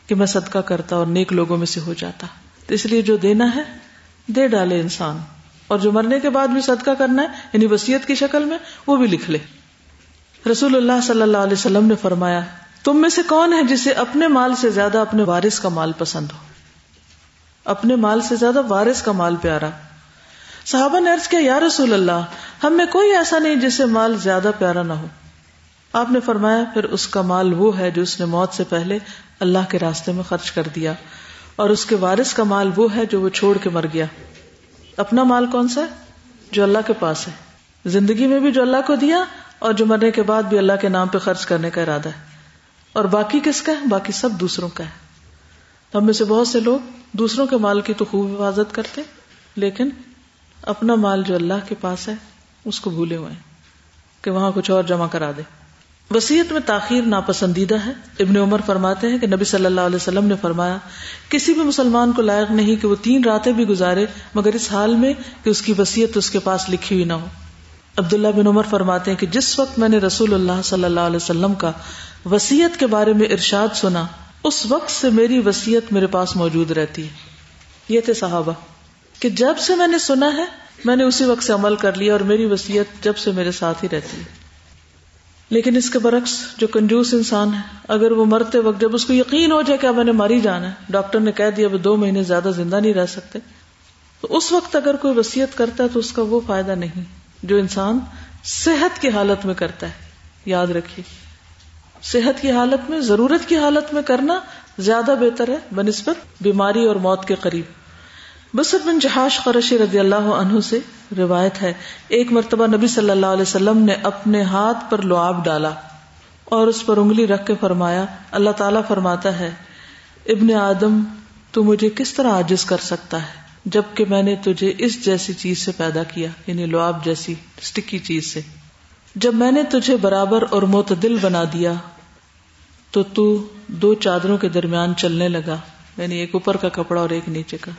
کہ میں صدقہ کرتا اور نیک لوگوں میں سے ہو جاتا۔ تو اس لیے جو دینا ہے، دے ڈالے انسان۔ اور جو مرنے کے بعد بھی صدقہ کرنا ہے یعنی وسیعت کی شکل میں، وہ بھی لکھ لے۔ رسول اللہ صلی اللہ علیہ وسلم نے فرمایا، تم میں سے کون ہے جسے اپنے مال سے زیادہ اپنے وارث کا مال پسند ہو؟ اپنے مال سے زیادہ وارث کا مال پیارا۔ صحابہ نے عرض کیا، یا رسول اللہ، ہم میں کوئی ایسا نہیں جسے مال زیادہ پیارا نہ ہو۔ آپ نے فرمایا، پھر اس کا مال وہ ہے جو اس نے موت سے پہلے اللہ کے راستے میں خرچ کر دیا۔ اور اس کے وارث کا مال وہ ہے جو وہ چھوڑ کے مر گیا۔ اپنا مال کون سا ہے؟ جو اللہ کے پاس ہے۔ زندگی میں بھی جو اللہ کو دیا اور جو مرنے کے بعد بھی اللہ کے نام پہ خرچ کرنے کا ارادہ ہے۔ اور باقی کس کا ہے؟ باقی سب دوسروں کا ہے۔ ہم میں سے بہت سے لوگ دوسروں کے مال کی تو خوب حفاظت کرتے، لیکن اپنا مال جو اللہ کے پاس ہے، اس کو بھولے ہوئے ہیں کہ وہاں کچھ اور جمع کرا دے۔ وسیعت میں تاخیر ناپسندیدہ ہے۔ ابن عمر فرماتے ہیں کہ نبی صلی اللہ علیہ وسلم نے فرمایا، کسی بھی مسلمان کو لائق نہیں کہ وہ تین راتیں بھی گزارے، مگر اس حال میں کہ اس کی وسیعت اس کے پاس لکھی ہوئی نہ ہو۔ عبداللہ بن عمر فرماتے ہیں کہ جس وقت میں نے رسول اللہ صلی اللہ علیہ وسلم کا وسیعت کے بارے میں ارشاد سنا، اس وقت سے میری وسیعت میرے پاس موجود رہتی ہے۔ یہ تھے صحابہ۔ کہ جب سے میں نے سنا ہے، میں نے اسی وقت سے عمل کر لیا اور میری وسیعت جب سے میرے ساتھ ہی رہتی ہے۔ لیکن اس کے برعکس جو کنجوس انسان ہے، اگر وہ مرتے وقت جب اس کو یقین ہو جائے کہ اب میں نے ماری جانا ہے، ڈاکٹر نے کہہ دیا وہ دو مہینے زیادہ زندہ نہیں رہ سکتے۔ تو اس وقت اگر کوئی وسیعت کرتا ہے تو اس کا وہ فائدہ نہیں، جو انسان صحت کی حالت میں کرتا ہے۔ یاد رکھیے، صحت کی حالت میں، ضرورت کی حالت میں کرنا زیادہ بہتر ہے بنسبت بیماری اور موت کے قریب۔ بسر بن جہاش قرشی رضی اللہ عنہ سے روایت ہے، ایک مرتبہ نبی صلی اللہ علیہ وسلم نے اپنے ہاتھ پر لعاب ڈالا اور اس پر انگلی رکھ کے فرمایا، اللہ تعالیٰ فرماتا ہے، ابن آدم، تو مجھے کس طرح عاجز کر سکتا ہے؟ جبکہ میں نے تجھے اس جیسی چیز سے پیدا کیا یعنی لعاب جیسی اسٹکی چیز سے۔ جب میں نے تجھے برابر اور معتدل بنا دیا، تو تو دو چادروں کے درمیان چلنے لگا یعنی ایک اوپر کا کپڑا اور ایک نیچے کا۔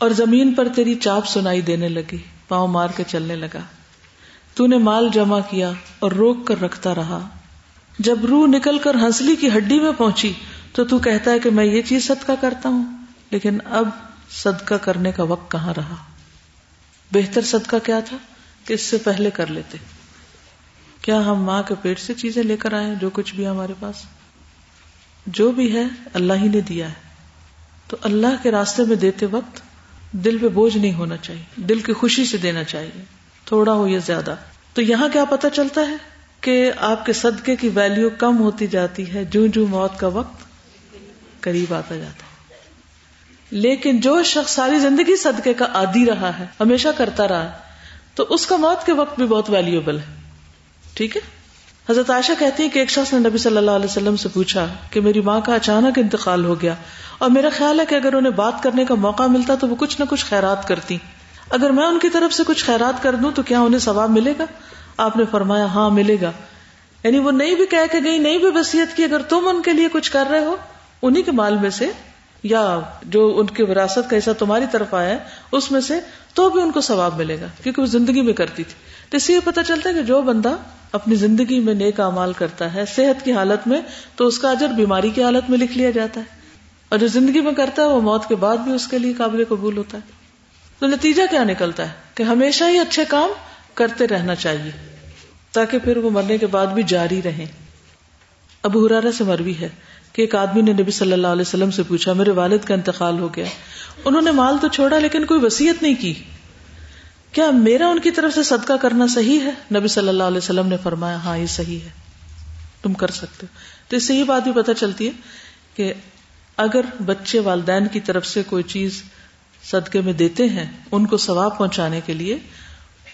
اور زمین پر تیری چاپ سنائی دینے لگی، پاؤں مار کے چلنے لگا۔ تو نے مال جمع کیا اور روک کر رکھتا رہا۔ جب روح نکل کر ہنسلی کی ہڈی میں پہنچی، تو تو کہتا ہے کہ میں یہ چیز صدقہ کرتا ہوں، لیکن اب صدقہ کرنے کا وقت کہاں رہا؟ بہتر صدقہ کیا تھا کہ اس سے پہلے کر لیتے۔ کیا ہم ماں کے پیٹ سے چیزیں لے کر آئے جو کچھ بھی ہمارے پاس؟ جو بھی ہے، اللہ ہی نے دیا ہے۔ تو اللہ کے راستے میں دیتے وقت دل پہ بوجھ نہیں ہونا چاہیے، دل کی خوشی سے دینا چاہیے، تھوڑا ہو یا زیادہ۔ تو یہاں کیا پتا چلتا ہے کہ آپ کے صدقے کی ویلیو کم ہوتی جاتی ہے جو جو موت کا وقت قریب آتا جاتا ہے۔ لیکن جو شخص ساری زندگی صدقے کا عادی رہا ہے، ہمیشہ کرتا رہا ہے، تو اس کا موت کے وقت بھی بہت ویلیوبل ہے۔ ٹھیک ہے؟ حضرت عائشہ کہتی ہے کہ ایک شخص نے نبی صلی اللہ علیہ وسلم سے پوچھا کہ میری ماں کا اچانک انتقال ہو گیا اور میرا خیال ہے کہ اگر انہیں بات کرنے کا موقع ملتا تو وہ کچھ نہ کچھ خیرات کرتی۔ اگر میں ان کی طرف سے کچھ خیرات کر دوں تو کیا انہیں ثواب ملے گا؟ آپ نے فرمایا ہاں ملے گا۔ یعنی وہ نہیں بھی کہہ کے گئی، نہیں بھی وسیعت کی، اگر تم ان کے لیے کچھ کر رہے ہو انہیں کے مال میں سے، یا جو ان کی وراثت کا حصہ تمہاری طرف آیا ہے، اس میں سے تو بھی ان کو ثواب ملے گا، کیونکہ وہ زندگی میں کرتی تھی۔ تو اس سے یہ پتا چلتا ہے کہ جو بندہ اپنی زندگی میں نیک امال کرتا ہے، صحت کی حالت میں، تو اس کا اجر بیماری کی حالت میں لکھ لیا جاتا ہے۔ اور جو زندگی میں کرتا ہے وہ موت کے بعد بھی اس کے لیے قابل قبول ہوتا ہے۔ تو نتیجہ کیا نکلتا ہے؟ کہ ہمیشہ ہی اچھے کام کرتے رہنا چاہیے، تاکہ پھر وہ مرنے کے بعد بھی جاری رہیں۔ ابو ہرارا سے مروی ہے کہ ایک آدمی نے نبی صلی اللہ علیہ وسلم سے پوچھا، میرے والد کا انتقال ہو گیا۔ انہوں نے مال تو چھوڑا لیکن کوئی وسیعت نہیں کی۔ کیا میرا ان کی طرف سے صدقہ کرنا صحیح ہے؟ نبی صلی اللہ علیہ وسلم نے فرمایا ہاں یہ صحیح ہے۔ تم کر سکتے ہو۔ تو اس سے یہ بات بھی پتہ چلتی ہے کہ اگر بچے والدین کی طرف سے کوئی چیز صدقے میں دیتے ہیں، ان کو ثواب پہنچانے کے لیے،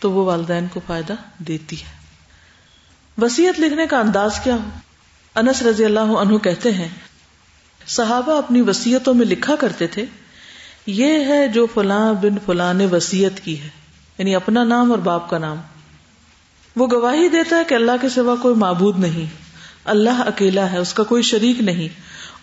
تو وہ والدین کو فائدہ دیتی ہے۔ وسیعت لکھنے کا انداز کیا ہو؟ انس رضی اللہ عنہ کہتے ہیں، صحابہ اپنی وسیعتوں میں لکھا کرتے تھے، یہ ہے جو فلاں بن فلاں نے وسیعت کی ہے یعنی اپنا نام اور باپ کا نام۔ وہ گواہی دیتا ہے کہ اللہ کے سوا کوئی معبود نہیں، اللہ اکیلا ہے، اس کا کوئی شریک نہیں۔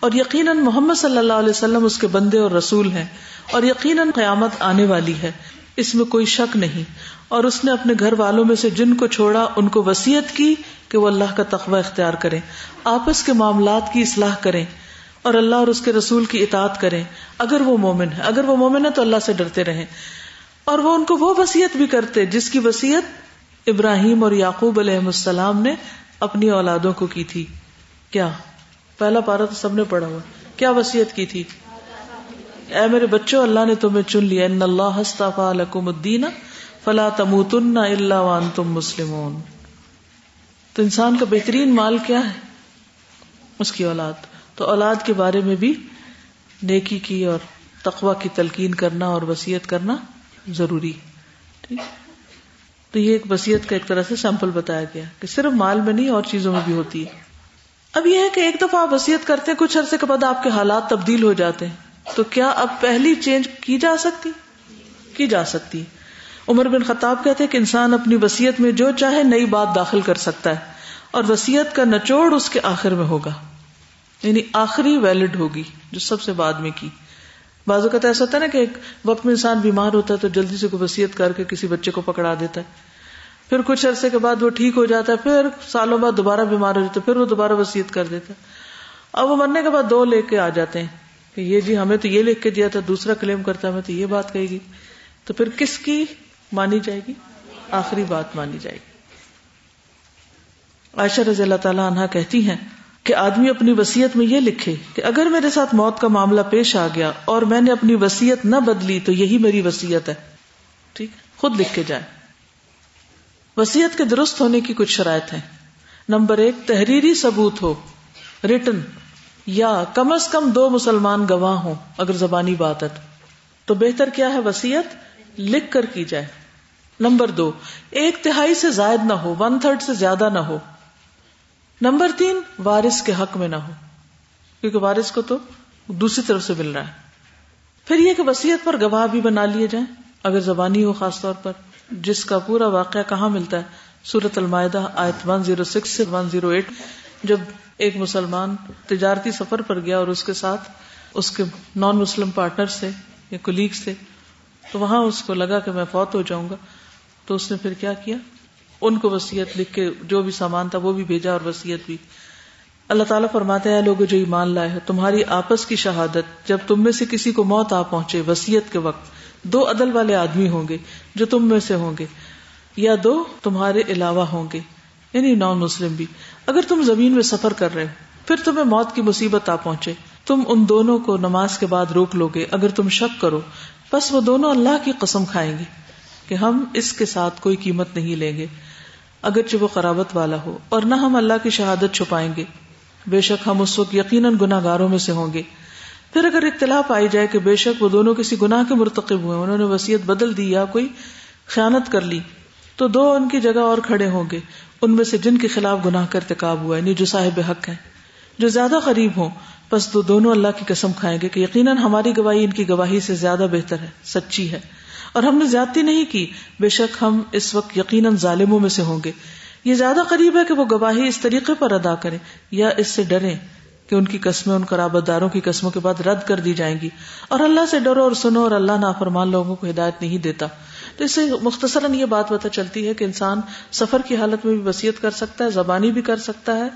اور یقیناً محمد صلی اللہ علیہ وسلم اس کے بندے اور رسول ہیں اور یقیناً قیامت آنے والی ہے، اس میں کوئی شک نہیں۔ اور اس نے اپنے گھر والوں میں سے جن کو چھوڑا، ان کو وسیعت کی کہ وہ اللہ کا تخوہ اختیار کریں۔ آپس کے معاملات کی اصلاح کریں اور اللہ اور اس کے رسول کی اطاعت کریں۔ اگر وہ مومن ہے، اگر وہ مومن ہے تو اللہ سے ڈرتے رہیں۔ اور وہ ان کو وہ وسیعت بھی کرتے جس کی وسیعت ابراہیم اور یعقوب علیہ السلام نے اپنی اولادوں کو کی تھی۔ کیا؟ پہلا پارا تو سب نے پڑھا ہوا۔ کیا وسیعت کی تھی؟ اے میرے بچوں، اللہ نے تمہیں چن لیا۔ ان اللہ لکم الدین فلا تموتن الا وانتم مسلمون۔ تو انسان کا بہترین مال کیا ہے؟ اس کی اولاد۔ تو اولاد کے بارے میں بھی نیکی کی اور تقوی کی تلقین کرنا اور وسیعت کرنا ضروری۔ ٹھیک۔ تو یہ ایک وسیعت کا ایک طرح سے سیمپل بتایا گیا کہ صرف مال میں نہیں، اور چیزوں میں بھی ہوتی ہے۔ اب یہ ہے کہ ایک دفعہ آپ وسیعت کرتے ہیں، کچھ عرصے کے بعد آپ کے حالات تبدیل ہو جاتے ہیں۔ تو کیا اب پہلی چینج کی جا سکتی؟ کی جا سکتی؟ عمر بن خطاب کہتے ہیں کہ انسان اپنی وسیعت میں جو چاہے نئی بات داخل کر سکتا ہے، اور وسیعت کا نچوڑ اس کے آخر میں ہوگا۔ یعنی آخری ویلڈ ہوگی، جو سب سے بعد میں کی۔ بعض اوقات ایسا ہوتا ہے نا کہ ایک وقت میں انسان بیمار ہوتا ہے تو جلدی سے کوئی وسیعت کر کے کسی بچے کو پکڑا دیتا ہے۔ پھر کچھ عرصے کے بعد وہ ٹھیک ہو جاتا ہے، پھر سالوں بعد دوبارہ بیمار ہو جاتا ہے، پھر وہ دوبارہ وسیعت کر دیتا ہے۔ اب وہ مرنے کے بعد دو لے کے آ جاتے ہیں کہ یہ جی ہمیں تو یہ لکھ کے دیا تھا، دوسرا کلیم کرتا ہمیں تو یہ بات کہے گی تو پھر کس کی مانی جائے گی؟ آخری بات مانی جائے گی۔ عائشہ رضی اللہ تعالیٰ عنہ کہتی ہیں کہ آدمی اپنی وسیعت میں یہ لکھے کہ اگر میرے ساتھ موت کا معاملہ پیش آ گیا اور میں نے اپنی وسیعت نہ بدلی تو یہی میری وسیعت ہے۔ ٹھیک خود لکھ کے جائے۔ وسیعت کے درست ہونے کی کچھ شرائط ہیں۔ نمبر ایک، تحریری ثبوت ہو۔ ریٹن یا کم از کم دو مسلمان گواہ ہوں، اگر زبانی بات ہے تو۔ بہتر کیا ہے وسیعت؟ لکھ کر کی جائے۔ نمبر دو، ایک تہائی سے زائد نہ ہو ون تھرڈ سے زیادہ نہ ہو۔ نمبر تین، وارث کے حق میں نہ ہو۔ کیونکہ وارث کو تو دوسری طرف سے مل رہا ہے۔ پھر یہ کہ وسیعت پر گواہ بھی بنا لیے جائیں، اگر زبانی ہو خاص طور پر۔ جس کا پورا واقعہ کہاں ملتا ہے؟ سورت المائدہ، آیت 106 سے 108 جب ایک مسلمان تجارتی سفر پر گیا اور اس کے ساتھ اس کے نان مسلم پارٹنر سے یا کلیگ سے تو وہاں اس کو لگا کہ میں فوت ہو جاؤں گا۔ تو اس نے پھر کیا کیا؟ ان کو وسیعت لکھ کے جو بھی سامان تھا وہ بھی بھیجا اور وسیعت بھی۔ اللہ تعالیٰ فرماتے ہیں لوگ جو ایمان لائے ہو، تمہاری آپس کی شہادت، جب تم میں سے کسی کو موت آ پہنچے وسیعت کے وقت دو عدل والے آدمی ہوں گے جو تم میں سے ہوں گے، یا دو تمہارے علاوہ ہوں گے یعنی نان مسلم بھی۔ اگر تم زمین میں سفر کر رہے ہو، پھر تمہیں موت کی مصیبت آ پہنچے۔ تم ان دونوں کو نماز کے بعد روک لو گے، اگر تم شک کرو۔ بس وہ دونوں اللہ کی قسم کھائیں گے کہ ہم اس کے ساتھ کوئی قیمت نہیں لیں گے، اگرچہ وہ قرابت والا ہو، اور نہ ہم اللہ کی شہادت چھپائیں گے۔ بے شک ہم اس وقت یقیناً گناہ گاروں میں سے ہوں گے۔ پھر اگر اطلاع پائی جائے کہ بے شک وہ دونوں کسی گناہ کے مرتکب ہوئے انہوں نے وسیعت بدل دی یا کوئی خیانت کر لی، تو دو ان کی جگہ اور کھڑے ہوں گے۔ ان میں سے جن کے خلاف گناہ کا ارتکاب ہوا یعنی جو صاحب حق ہیں، جو زیادہ قریب ہوں، بس تو دونوں اللہ کی قسم کھائیں گے کہ یقیناً ہماری گواہی ان کی گواہی سے زیادہ بہتر ہے، سچی ہے۔ اور ہم نے زیادتی نہیں کی، بے شک ہم اس وقت یقیناً ظالموں میں سے ہوں گے۔ یہ زیادہ قریب ہے کہ وہ گواہی اس طریقے پر ادا کریں یا اس سے ڈریں۔ کہ ان کی قسمیں ان قرابت داروں کی قسموں کے بعد رد کر دی جائیں گی۔ اور اللہ سے ڈرو اور سنو اور اللہ نافرمان لوگوں کو ہدایت نہیں دیتا۔ تو اس سے مختصراً یہ بات پتہ چلتی ہے کہ انسان سفر کی حالت میں بھی وسیعت کر سکتا ہے، زبانی بھی کر سکتا ہے،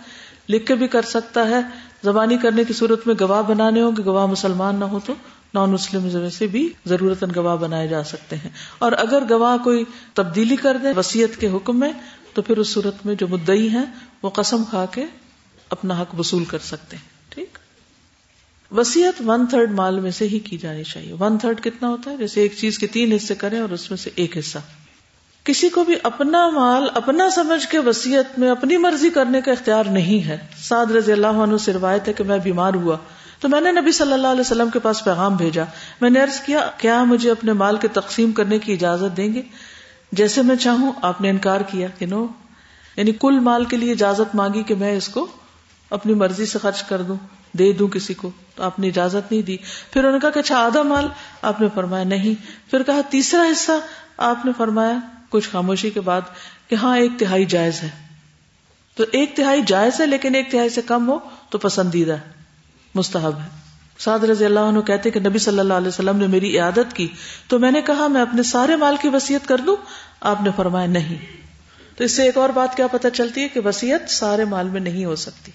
لکھ کے بھی کر سکتا ہے۔ زبانی کرنے کی صورت میں گواہ بنانے ہوں کہ گواہ مسلمان نہ ہو تو نان مسلم سے بھی ضرورت گواہ بنائے جا سکتے ہیں۔ اور اگر گواہ کوئی تبدیلی کر دے وسیعت کے حکم میں، تو پھر اس صورت میں جو مدئی ہیں، وہ قسم کھا کے اپنا حق وصول کر سکتے ہیں، ٹھیک؟ وسیعت ون تھرڈ مال میں سے ہی کی جانی چاہیے۔ ون تھرڈ کتنا ہوتا ہے؟ جیسے ایک چیز کے تین حصے کریں اور اس میں سے ایک حصہ۔ کسی کو بھی اپنا مال، اپنا سمجھ کے وسیعت میں اپنی مرضی کرنے کا اختیار نہیں ہے۔ سعد رضی اللہ عنہ سے روایت ہے کہ میں بیمار ہوا۔ تو میں نے نبی صلی اللہ علیہ وسلم کے پاس پیغام بھیجا۔ میں نے عرض کیا کیا مجھے اپنے مال کے تقسیم کرنے کی اجازت دیں گے؟ جیسے میں چاہوں، آپ نے انکار کیا کہ نو یعنی کل مال کے لیے اجازت مانگی کہ میں اس کو اپنی مرضی سے خرچ کر دوں، دے دوں کسی کو، تو آپ نے اجازت نہیں دی۔ پھر انہوں نے کہا کہ اچھا آدھا مال آپ نے فرمایا نہیں۔ پھر کہا تیسرا حصہ آپ نے فرمایا کچھ خاموشی کے بعد کہ ہاں ایک تہائی جائز ہے۔ تو ایک تہائی جائز ہے، لیکن ایک تہائی سے کم ہو تو پسندیدہ ہے، مستحب ہے۔ سعد رضی اللہ عنہ کہتے کہ نبی صلی اللہ علیہ وسلم نے میری عیادت کی۔ تو میں نے کہا میں اپنے سارے مال کی وسیعت کر دوں، آپ نے فرمایا نہیں۔ تو اس سے ایک اور بات کیا پتہ چلتی ہے کہ وسیعت سارے مال میں نہیں ہو سکتی۔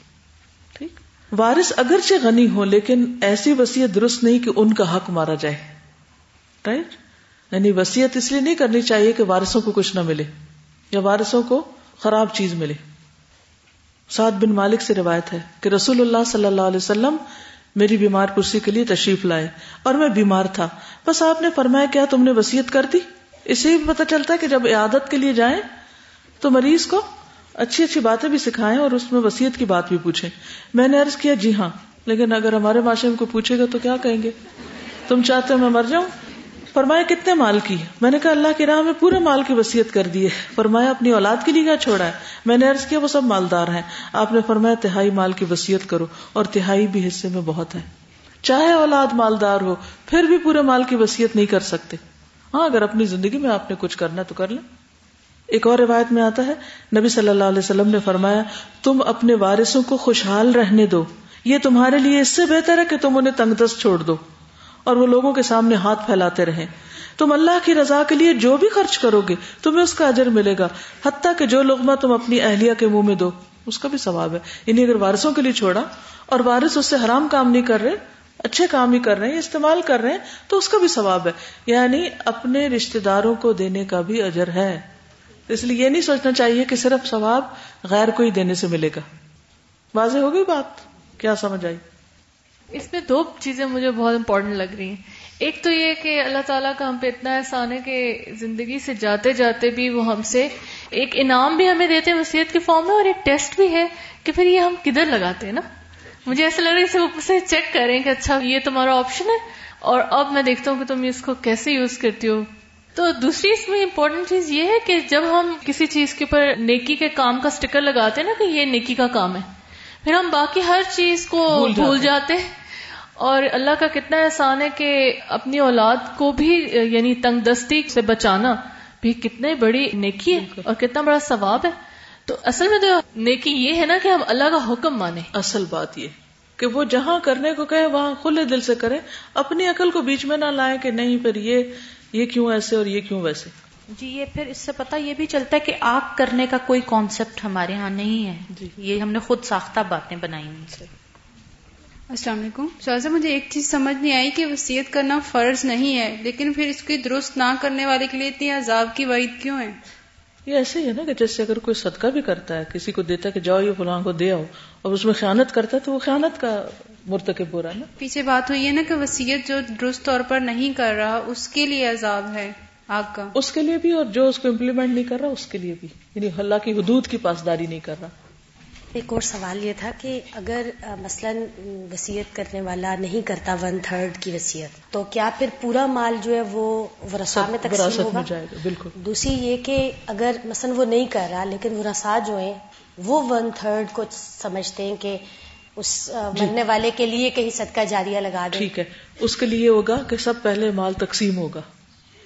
وارث اگرچہ غنی ہو لیکن ایسی وسیعت درست نہیں کہ ان کا حق مارا جائے۔ رائٹ یعنی وسیعت اس لیے نہیں کرنی چاہیے کہ وارثوں کو کچھ نہ ملے یا وارثوں کو خراب چیز ملے۔ سعد بن مالک سے روایت ہے کہ رسول اللہ صلی اللہ علیہ وسلم میری بیمار پرسی کے لیے تشریف لائے اور میں بیمار تھا۔ بس آپ نے فرمایا، کیا تم نے وسیعت کر دی؟ اسے بھی پتا چلتا ہے کہ جب عیادت کے لیے جائیں تو مریض کو اچھی اچھی باتیں بھی سکھائیں اور اس میں وسیعت کی بات بھی پوچھیں۔ میں نے عرض کیا جی ہاں لیکن اگر ہمارے معاشرے میں کوئی پوچھے گا تو کیا کہیں گے؟ تم چاہتے ہو میں مر جاؤں؟ فرمایا، کتنے مال کی میں نے کہا، اللہ کی راہ میں پورے مال کی وسیعت کر دی ہے۔ فرمایا، اپنی اولاد کے لیے کیا چھوڑا ہے؟ میں نے عرض کیا، وہ سب مالدار ہیں۔ آپ نے فرمایا، تہائی مال کی وسیعت کرو اور تہائی بھی حصے میں بہت ہے چاہے اولاد مالدار ہو، پھر بھی پورے مال کی وسیعت نہیں کر سکتے۔ ہاں اگر اپنی زندگی میں آپ نے کچھ کرنا تو کر لیں۔ ایک اور روایت میں آتا ہے، نبی صلی اللہ علیہ وسلم نے فرمایا، تم اپنے وارثوں کو خوشحال رہنے دو۔ یہ تمہارے لیے اس سے بہتر ہے کہ تم انہیں تنگ دست چھوڑ دو۔ اور وہ لوگوں کے سامنے ہاتھ پھیلاتے رہیں۔ تم اللہ کی رضا کے لیے جو بھی خرچ کرو گے، تمہیں اس کا اجر ملے گا۔ حتیٰ کہ جو لغمہ تم اپنی اہلیہ کے منہ میں دو، اس کا بھی ثواب ہے۔ یعنی اگر وارثوں کے لیے چھوڑا اور وارث اس سے حرام کام نہیں کر رہے، اچھے کام ہی کر رہے ہیں، استعمال کر رہے ہیں، تو اس کا بھی ثواب ہے۔ یعنی اپنے رشتے داروں کو دینے کا بھی اجر ہے۔ اس لیے یہ نہیں سوچنا چاہیے کہ صرف ثواب غیر کو ہی دینے سے ملے گا۔ واضح ہو گئی بات؟ کیا سمجھ آئی؟ اس میں دو چیزیں مجھے بہت امپورٹنٹ لگ رہی ہیں۔ ایک تو یہ کہ اللہ تعالیٰ کا ہم پہ اتنا احسان ہے کہ زندگی سے جاتے جاتے بھی وہ ہم سے ایک انعام بھی ہمیں دیتے ہیں وسیعت کے فارم میں اور ایک ٹیسٹ بھی ہے کہ پھر یہ ہم کدھر لگاتے ہیں نا۔ مجھے ایسا لگ رہا ہے اوپر سے چیک کریں کہ اچھا یہ تمہارا آپشن ہے اور اب میں دیکھتا ہوں کہ تم اس کو کیسے یوز کرتی ہو۔ تو دوسری اس میں امپورٹنٹ چیز یہ ہے کہ جب ہم کسی چیز کے اوپر نیکی کے کام کا اسٹیکر لگاتے ہیں نا کہ یہ نیکی کا کام ہے پھر ہم باقی ہر چیز کو بھول جاتے ہیں۔ اور اللہ کا کتنا احسان ہے کہ اپنی اولاد کو بھی یعنی تنگ دستی سے بچانا بھی کتنے بڑی نیکی ہے اور کتنا بڑا ثواب ہے۔ تو اصل میں تو نیکی یہ ہے نا کہ ہم اللہ کا حکم مانے اصل بات یہ کہ وہ جہاں کرنے کو کہے وہاں کھلے دل سے کرے اپنی عقل کو بیچ میں نہ لائے کہ نہیں پھر یہ یہ کیوں ایسے اور یہ کیوں ویسے؟ جی یہ پھر اس سے پتا یہ بھی چلتا ہے کہ آگ کرنے کا کوئی کانسیپٹ ہمارے ہاں نہیں ہے۔ جی۔ یہ ہم نے خود ساختہ باتیں بنائی ان سے۔ السلام علیکم۔ شاہ مجھے ایک چیز سمجھ نہیں آئی کہ وصیت کرنا فرض نہیں ہے لیکن پھر اس کی درست نہ کرنے والے کے لیے اتنی عذاب کی وعید کیوں ہے؟ یہ ایسے ہی ہے نا کہ جیسے اگر کوئی صدقہ بھی کرتا ہے کسی کو دیتا ہے کہ جاؤ یہ فلاں کو دے آؤ اور اس میں خیانت کرتا ہے تو وہ خیانت کا مرتکب ہو رہا ہے نا؟ پیچھے بات ہوئی ہے نا کہ وسیعت جو درست طور پر نہیں کر رہا اس کے لیے عذاب ہے آگ کا۔ اس کے لیے بھی اور جو اس کو امپلیمنٹ نہیں کر رہا اس کے لیے بھی۔ یعنی اللہ کی حدود کی پاسداری نہیں کر رہا۔ ایک اور سوال یہ تھا کہ اگر مثلا وسیعت کرنے والا نہیں کرتا ون تھرڈ کی وسیعت تو کیا پھر پورا مال جو ہے وہ ورسا میں تقسیم ہوگا؟ جائے گا بالکل۔ دوسری یہ کہ اگر مثلا وہ نہیں کر رہا لیکن ورسا جو ہیں وہ ون تھرڈ کو سمجھتے ہیں کہ اس جی۔ مرنے والے کے لیے کہیں صدقہ جاریہ لگا دیں۔ ٹھیک ہے۔ اس کے لیے ہوگا کہ سب پہلے مال تقسیم ہوگا۔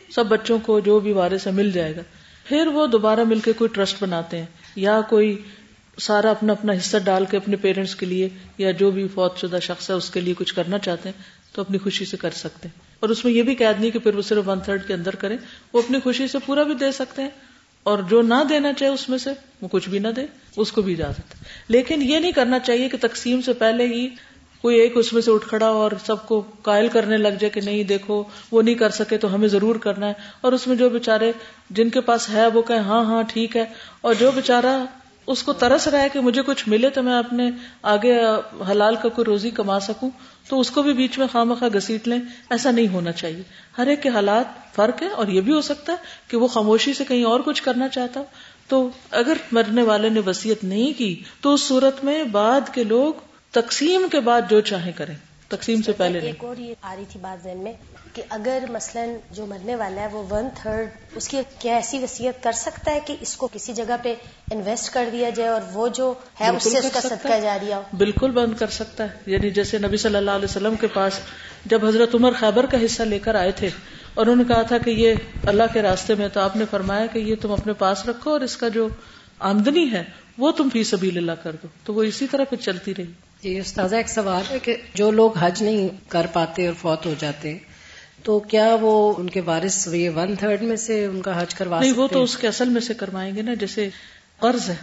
سب بچوں کو جو بھی وارث ہے مل جائے گا۔ پھر وہ دوبارہ مل کے کوئی ٹرسٹ بناتے ہیں یا کوئی سارا اپنا اپنا حصہ ڈال کے اپنے پیرنٹس کے لیے یا جو بھی فوت شدہ شخص ہے اس کے لیے کچھ کرنا چاہتے ہیں تو اپنی خوشی سے کر سکتے ہیں۔ اور اس میں یہ بھی قید نہیں کہ پھر وہ صرف ون تھرڈ کے اندر کریں وہ اپنی خوشی سے پورا بھی دے سکتے ہیں۔ اور جو نہ دینا چاہے اس میں سے، وہ کچھ بھی نہ دے، اس کو بھی اجازت لیکن یہ نہیں کرنا چاہیے کہ تقسیم سے پہلے ہی کوئی ایک اس میں سے اٹھ کھڑا اور سب کو قائل کرنے لگ جائے کہ نہیں، دیکھو، وہ نہیں کر سکے تو ہمیں ضرور کرنا ہے۔ اور اس میں جو بےچارے جن کے پاس ہے، وہ کہ ہاں ہاں ٹھیک ہے۔ اور جو بےچارا اس کو ترس رہا ہے کہ مجھے کچھ ملے تو میں اپنے آگے حلال کا کوئی روزی کما سکوں تو اس کو بھی بیچ میں خواہ مخواہ گسیٹ لیں ایسا نہیں ہونا چاہیے۔ ہر ایک کے حالات فرق ہے اور یہ بھی ہو سکتا ہے کہ وہ خاموشی سے کہیں اور کچھ کرنا چاہتا۔ تو اگر مرنے والے نے وسیعت نہیں کی تو اس صورت میں بعد کے لوگ تقسیم کے بعد جو چاہیں کریں۔ تقسیم سے پہلے ایک اور یہ آ رہی تھی بات ذہن میں۔ کہ اگر مثلا جو مرنے والا ہے وہ ون تھرڈ اس کی کیا ایسی وصیت کر سکتا ہے کہ اس کو کسی جگہ پہ انویسٹ کر دیا جائے اور وہ جو ہے اس سے اس کا صدقہ جاری ہو؟ بالکل بند کر سکتا ہے۔ یعنی جیسے نبی صلی اللہ علیہ وسلم کے پاس جب حضرت عمر خیبر کا حصہ لے کر آئے تھے اور انہوں نے کہا تھا کہ یہ اللہ کے راستے میں تو آپ نے فرمایا کہ یہ تم اپنے پاس رکھو اور اس کا جو آمدنی ہے وہ تم فی سبیل اللہ کر دو۔ تو وہ اسی طرح پھر چلتی رہی۔ جی استاذہ ایک سوال ہے کہ جو لوگ حج نہیں کر پاتے اور فوت ہو جاتے تو کیا وہ ان کے وارث یہ ون تھرڈ میں سے ان کا حج کروا نہیں وہ تو اس کے اصل میں سے کروائیں گے نا جیسے قرض ہے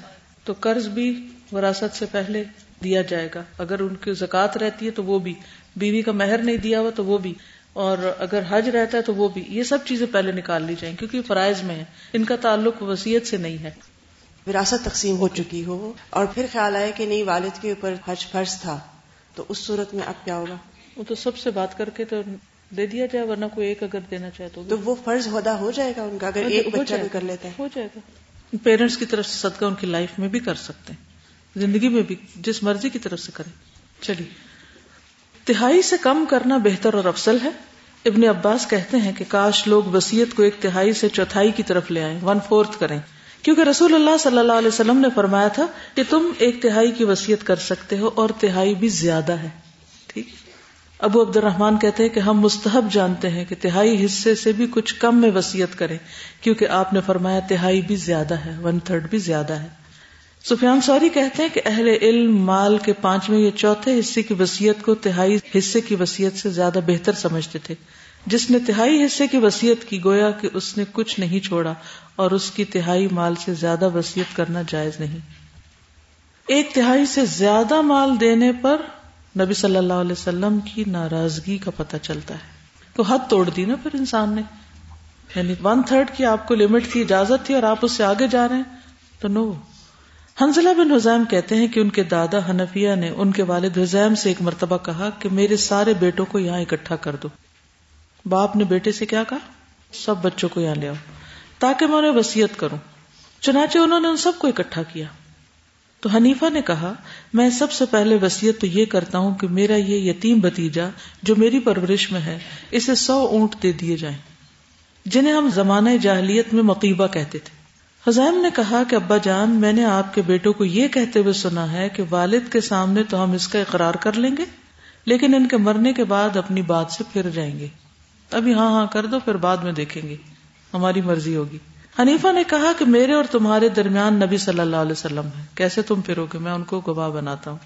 تو قرض بھی وراثت سے پہلے دیا جائے گا۔ اگر ان کی زکات رہتی ہے تو وہ بھی۔ بیوی کا مہر نہیں دیا ہوا تو وہ بھی۔ اور اگر حج رہتا ہے تو وہ بھی۔ یہ سب چیزیں پہلے نکال لی جائیں کیونکہ فرائض میں ہے ان کا تعلق وسیعت سے نہیں ہے۔ وراثت تقسیم ہو چکی ہو۔ اور پھر خیال آئے کہ نہیں والد کے اوپر حج فرض تھا۔ تو اس صورت میں اب کیا ہوگا؟ وہ تو سب سے بات کر کے تو دے دیا جائے ورنہ کوئی ایک اگر دینا چاہے تو تو وہ فرض ہودا ہو جائے گا ان کا اگر ایک بچہ بھی کر لیتا ہے۔ ہو جائے گا۔ پیرنٹس کی طرف سے صدقہ ان کی لائف میں بھی کر سکتے ہیں۔ زندگی میں بھی جس مرضی کی طرف سے کریں۔ چلیے۔ تہائی سے کم کرنا بہتر اور افضل ہے۔ ابن عباس کہتے ہیں کہ کاش لوگ وسیعت کو ایک تہائی سے چوتھائی کی طرف لے آئیں ون فورتھ کریں۔ کیونکہ رسول اللہ صلی اللہ علیہ وسلم نے فرمایا تھا کہ تم ایک تہائی کی وسیعت کر سکتے ہو اور تہائی بھی زیادہ ہے۔ ٹھیک۔ ابو عبد الرحمان کہتے ہیں کہ ہم مستحب جانتے ہیں کہ تہائی حصے سے بھی کچھ کم میں وسیعت کریں، کیونکہ آپ نے فرمایا تہائی بھی زیادہ ہے ون تھرڈ بھی زیادہ ہے۔ سفیان سوری کہتے ہیں کہ اہل علم مال کے پانچویں یا چوتھے حصے کی وسیعت کو تہائی حصے کی وسیعت سے زیادہ بہتر سمجھتے تھے۔ جس نے تہائی حصے کی وسیعت کی، گویا کہ اس نے کچھ نہیں چھوڑا اور اس کی تہائی مال سے زیادہ وسیعت کرنا جائز نہیں۔ ایک تہائی سے زیادہ مال دینے پر نبی صلی اللہ علیہ وسلم کی ناراضگی کا پتہ چلتا ہے۔ تو حد توڑ دی نا پھر انسان نے۔ یعنی ون تھرڈ کی آپ کو لمٹ تھی اجازت تھی اور آپ اس سے آگے جا رہے ہیں۔ تو نو۔ حنزلہ بن حزیم کہتے ہیں کہ ان کے دادا حنفیہ نے ان کے والد حزیم سے ایک مرتبہ کہا کہ میرے سارے بیٹوں کو یہاں اکٹھا کر دو۔ باپ نے بیٹے سے کیا کہا؟ سب بچوں کو یہاں لے آؤ۔ تاکہ میں انہیں وسیعت کروں۔ چنانچہ انہوں نے ان سب کو اکٹھا کیا۔ تو حنیفہ نے کہا، میں سب سے پہلے وسیعت تو یہ کرتا ہوں کہ میرا یہ یتیم بتیجا جو میری پرورش میں ہے، اسے سو اونٹ دے دیے جائیں۔ جنہیں ہم زمانہ جاہلیت میں مقیبہ کہتے تھے۔ حزیم نے کہا کہ ابا جان، میں نے آپ کے بیٹوں کو یہ کہتے ہوئے سنا ہے کہ والد کے سامنے تو ہم اس کا اقرار کر لیں گے، لیکن ان کے مرنے کے بعد اپنی بات سے پھر جائیں گے۔ ابھی ہاں ہاں کر دو، پھر بعد میں دیکھیں گے۔ ہماری مرضی ہوگی۔ حنیفہ نے کہا کہ میرے اور تمہارے درمیان نبی صلی اللہ علیہ وسلم ہے کیسے تم پھرو گے؟ میں ان کو گواہ بناتا ہوں۔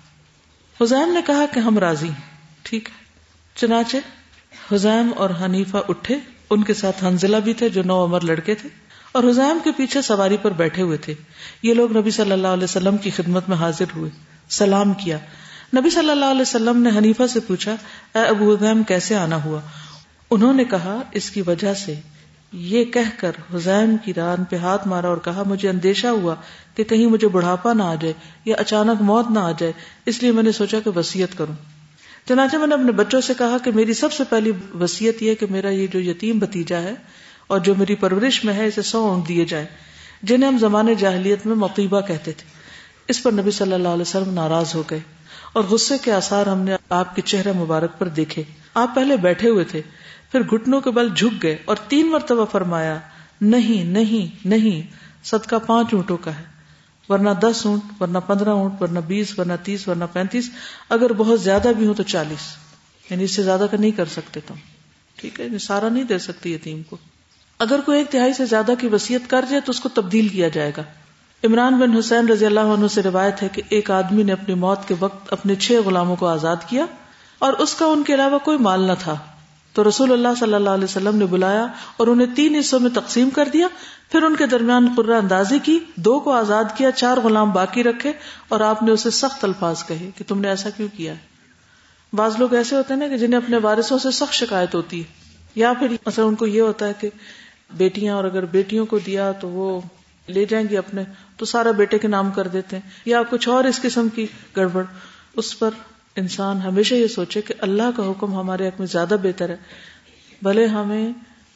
حزیم نے کہا کہ ہم راضی ہیں۔ ٹھیک ہے۔ چنانچہ حزیم اور حنیفہ اٹھے۔ ان کے ساتھ حنزلہ بھی تھے جو نو عمر لڑکے تھے۔ اور حزیم کے پیچھے سواری پر بیٹھے ہوئے تھے۔ یہ لوگ نبی صلی اللہ علیہ وسلم کی خدمت میں حاضر ہوئے۔ سلام کیا۔ نبی صلی اللہ علیہ وسلم نے حنیفہ سے پوچھا، اے ابو حزیم کیسے آنا ہوا؟ انہوں نے کہا، اس کی وجہ سے یہ کہہ کر حزین کی ران پہ ہاتھ مارا اور کہا، مجھے اندیشہ ہوا کہ کہیں مجھے بڑھاپا نہ آ جائے یا اچانک موت نہ آ جائے، اس لیے میں نے سوچا کہ وسیعت کروں۔ چنانچہ میں نے اپنے بچوں سے کہا کہ میری سب سے پہلی وسیعت یہ کہ میرا یہ جو یتیم بتیجا ہے اور جو میری پرورش میں ہے، اسے سو اونٹ دیے جائیں، جنہیں ہم زمانے جاہلیت میں مقیبہ کہتے تھے۔ اس پر نبی صلی اللہ علیہ وسلم ناراض ہو گئے اور غصے کے آثار ہم نے آپ کے چہرے مبارک پر دیکھے۔ آپ پہلے بیٹھے ہوئے تھے۔ پھر گھٹنوں کے بل جھک گئے اور تین مرتبہ فرمایا، نہیں نہیں نہیں، صدقہ پانچ اونٹوں کا ہے، ورنہ دس اونٹ، ورنہ پندرہ اونٹ، ورنہ بیس، ورنہ تیس، ورنہ پینتیس، اگر بہت زیادہ بھی ہو تو چالیس۔ یعنی اس سے زیادہ کا نہیں کر سکتے تم۔ ٹھیک ہے یعنی سارا نہیں دے سکتی یتیم کو۔ اگر کوئی ایک تہائی سے زیادہ کی وسیعت کر جائے تو اس کو تبدیل کیا جائے گا۔ عمران بن حسین رضی اللہ عنہ سے روایت ہے کہ ایک آدمی نے اپنی موت کے وقت اپنے چھ غلاموں کو آزاد کیا اور اس کا ان کے علاوہ کوئی مال نہ تھا۔ تو رسول اللہ صلی اللہ علیہ وسلم نے بلایا اور انہیں تین حصوں میں تقسیم کر دیا۔ پھر ان کے درمیان قرہ اندازی کی، دو کو آزاد کیا، چار غلام باقی رکھے اور آپ نے اسے سخت الفاظ کہے کہ تم نے ایسا کیوں کیا ہے؟ بعض لوگ ایسے ہوتے ہیں نا کہ جنہیں اپنے وارثوں سے سخت شکایت ہوتی ہے۔ یا پھر مثلا ان کو یہ ہوتا ہے کہ بیٹیاں اور اگر بیٹیوں کو دیا تو وہ لے جائیں گی اپنے، تو سارا بیٹے کے نام کر دیتے ہیں۔ یا کچھ اور اس قسم کی گڑبڑ۔ اس پر انسان ہمیشہ یہ سوچے کہ اللہ کا حکم ہمارے حق میں زیادہ بہتر ہے۔ بھلے ہمیں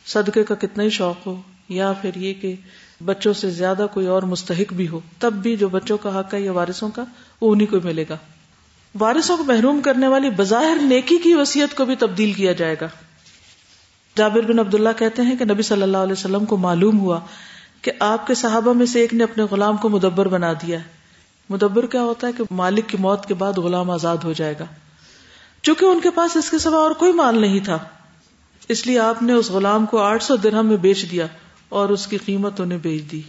صدقے کا کتنا ہی شوق ہو، یا پھر یہ کہ بچوں سے زیادہ کوئی اور مستحق بھی ہو، تب بھی جو بچوں کا حق ہے یا وارثوں کا، وہ انہیں کو ملے گا۔ وارثوں کو محروم کرنے والی بظاہر نیکی کی وسیعت کو بھی تبدیل کیا جائے گا۔ جابر بن عبداللہ کہتے ہیں کہ نبی صلی اللہ علیہ وسلم کو معلوم ہوا کہ آپ کے صحابہ میں سے ایک نے اپنے غلام کو مدبر بنا دیا ہے۔ مدبر کیا ہوتا ہے کہ مالک کی موت کے بعد غلام آزاد ہو جائے گا۔ چونکہ ان کے پاس اس کے سوا اور کوئی مال نہیں تھا۔ اس لیے آپ نے اس غلام کو آٹھ سو درہم میں بیچ دیا اور اس کی قیمت انہیں بیچ دی۔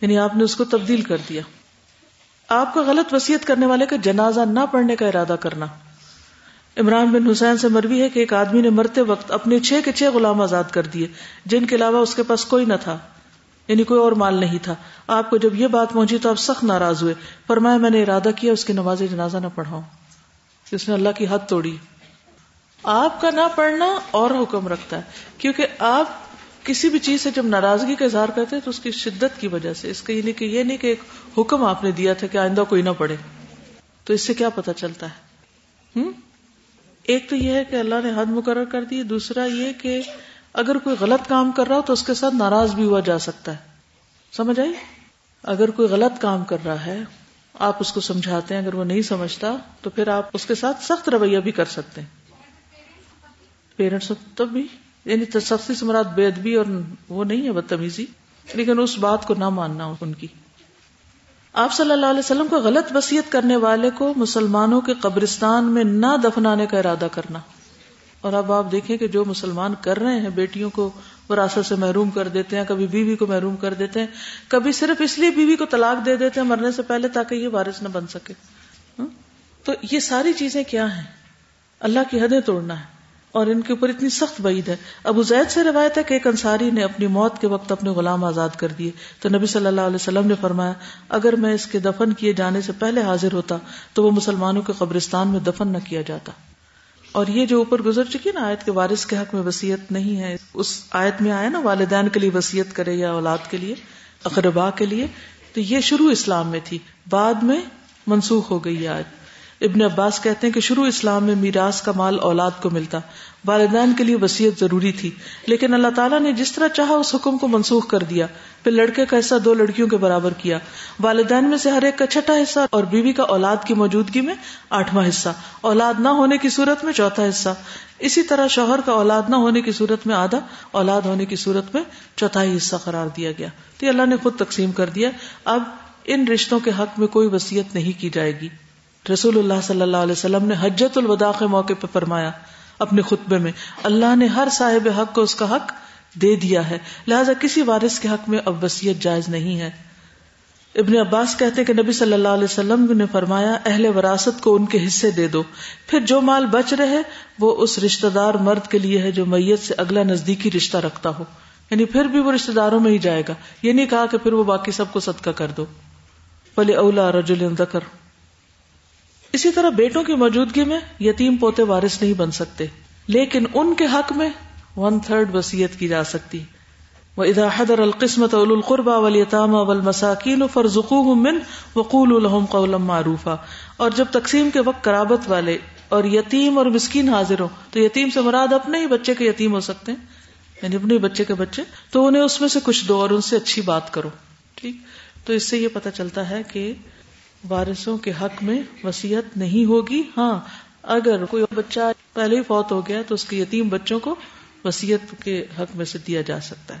یعنی آپ نے اس کو تبدیل کر دیا۔ آپ کا غلط وسیعت کرنے والے کا جنازہ نہ پڑھنے کا ارادہ کرنا۔ عمران بن حسین سے مروی ہے کہ ایک آدمی نے مرتے وقت اپنے چھ کے چھ غلام آزاد کر دیے، جن کے علاوہ اس کے پاس کوئی نہ تھا۔ یعنی کوئی اور مال نہیں تھا۔ آپ کو جب یہ بات پہنچی تو آپ سخت ناراض ہوئے۔ فرمایا، میں نے ارادہ کیا اس کی نماز جنازہ نہ پڑھاؤں۔ اس نے اللہ کی حد توڑی۔ آپ کا نہ پڑھنا اور حکم رکھتا ہے۔ کیونکہ آپ کسی بھی چیز سے جب ناراضگی کا اظہار کرتے تو اس کی شدت کی وجہ سے۔ اس کا یعنی کہ یہ نہیں کہ ایک حکم آپ نے دیا تھا کہ آئندہ کوئی نہ پڑھے۔ تو اس سے کیا پتا چلتا ہے؟ ہم؟ ایک تو یہ ہے کہ اللہ نے حد مقرر کر دی، دوسرا یہ کہ اگر کوئی غلط کام کر رہا ہو تو اس کے ساتھ ناراض بھی ہوا جا سکتا ہے۔ سمجھ آئی؟ اگر کوئی غلط کام کر رہا ہے، آپ اس کو سمجھاتے ہیں، اگر وہ نہیں سمجھتا تو پھر آپ اس کے ساتھ سخت رویہ بھی کر سکتے ہیں۔ پیرنٹس تب بھی یعنی سختی سے مراد بے ادبی اور وہ نہیں ہے بدتمیزی، لیکن اس بات کو نہ ماننا ان کی۔ آپ صلی اللہ علیہ وسلم کو غلط وسیعت کرنے والے کو مسلمانوں کے قبرستان میں نہ دفنانے کا ارادہ کرنا۔ اور اب آپ دیکھیں کہ جو مسلمان کر رہے ہیں بیٹیوں کو وراثت سے محروم کر دیتے ہیں، کبھی بیوی کو محروم کر دیتے ہیں، کبھی صرف اس لیے بیوی کو طلاق دے دیتے ہیں مرنے سے پہلے تاکہ یہ وارث نہ بن سکے۔ ہاں؟ تو یہ ساری چیزیں کیا ہیں؟ اللہ کی حدیں توڑنا ہے اور ان کے اوپر اتنی سخت بعید ہے۔ ابو زید سے روایت ہے کہ ایک انصاری نے اپنی موت کے وقت اپنے غلام آزاد کر دیے۔ تو نبی صلی اللہ علیہ وسلم نے فرمایا، اگر میں اس کے دفن کیے جانے سے پہلے حاضر ہوتا تو وہ مسلمانوں کے قبرستان میں دفن نہ کیا جاتا۔ اور یہ جو اوپر گزر چکی نا آیت کے وارث کے حق میں وسیعت نہیں ہے، اس آیت میں آیا نا والدین کے لیے وسیعت کرے یا اولاد کے لیے اقربا کے لیے، تو یہ شروع اسلام میں تھی، بعد میں منسوخ ہو گئی آیت۔ ابن عباس کہتے ہیں کہ شروع اسلام میں میراث کا مال اولاد کو ملتا۔ والدین کے لیے وسیعت ضروری تھی۔ لیکن اللہ تعالیٰ نے جس طرح چاہا اس حکم کو منسوخ کر دیا۔ پھر لڑکے کا حصہ دو لڑکیوں کے برابر کیا۔ والدین میں سے ہر ایک کا چھٹا حصہ اور بیوی کا اولاد کی موجودگی میں آٹھواں حصہ۔ اولاد نہ ہونے کی صورت میں چوتھا حصہ۔ اسی طرح شوہر کا اولاد نہ ہونے کی صورت میں آدھا، اولاد ہونے کی صورت میں چوتھائی حصہ قرار دیا گیا۔ تو اللہ نے خود تقسیم کر دیا۔ اب ان رشتوں کے حق میں کوئی وسیعت نہیں کی جائے گی۔ رسول اللہ صلی اللہ علیہ وسلم نے حجت الوداع کے موقع پہ فرمایا اپنے خطبے میں۔ اللہ نے ہر صاحب حق کو اس کا حق دے دیا ہے۔ لہذا کسی وارث کے حق میں اب وسیعت جائز نہیں ہے۔ ابن عباس کہتے کہ نبی صلی اللہ علیہ وسلم نے فرمایا، اہل وراثت کو ان کے حصے دے دو۔ پھر جو مال بچ رہے، وہ اس رشتہ دار مرد کے لیے ہے جو میت سے اگلا نزدیکی رشتہ رکھتا ہو۔ یعنی پھر بھی وہ رشتہ داروں میں ہی جائے گا۔ یہ نہیں کہا کہ پھر وہ باقی سب کو صدقہ کر دو۔ بلے اولا رجل ذکر اسی طرح بیٹوں کی موجودگی میں یتیم پوتے وارث نہیں بن سکتے، لیکن ان کے حق میں ون تھرڈ وسیعت کی جا سکتی۔ وہ ادا حدر القسمت اول القربا ولیطام اول مساکین فرزقو من وقول الحم قولم معروفا۔ اور جب تقسیم کے وقت کرابت والے اور یتیم اور مسکین حاضر ہو تو یتیم سے مراد اپنے ہی بچے کے یتیم ہو سکتے ہیں۔ یعنی اپنے بچے کے بچے۔ تو انہیں اس میں سے کچھ دو اور ان سے اچھی بات کرو۔ ٹھیک؟ تو اس سے یہ پتا چلتا ہے کہ وارثوں کے حق میں وسیعت نہیں ہوگی۔ ہاں اگر کوئی بچہ پہلے ہی فوت ہو گیا تو اس کے یتیم بچوں کو وسیعت کے حق میں سے دیا جا سکتا ہے۔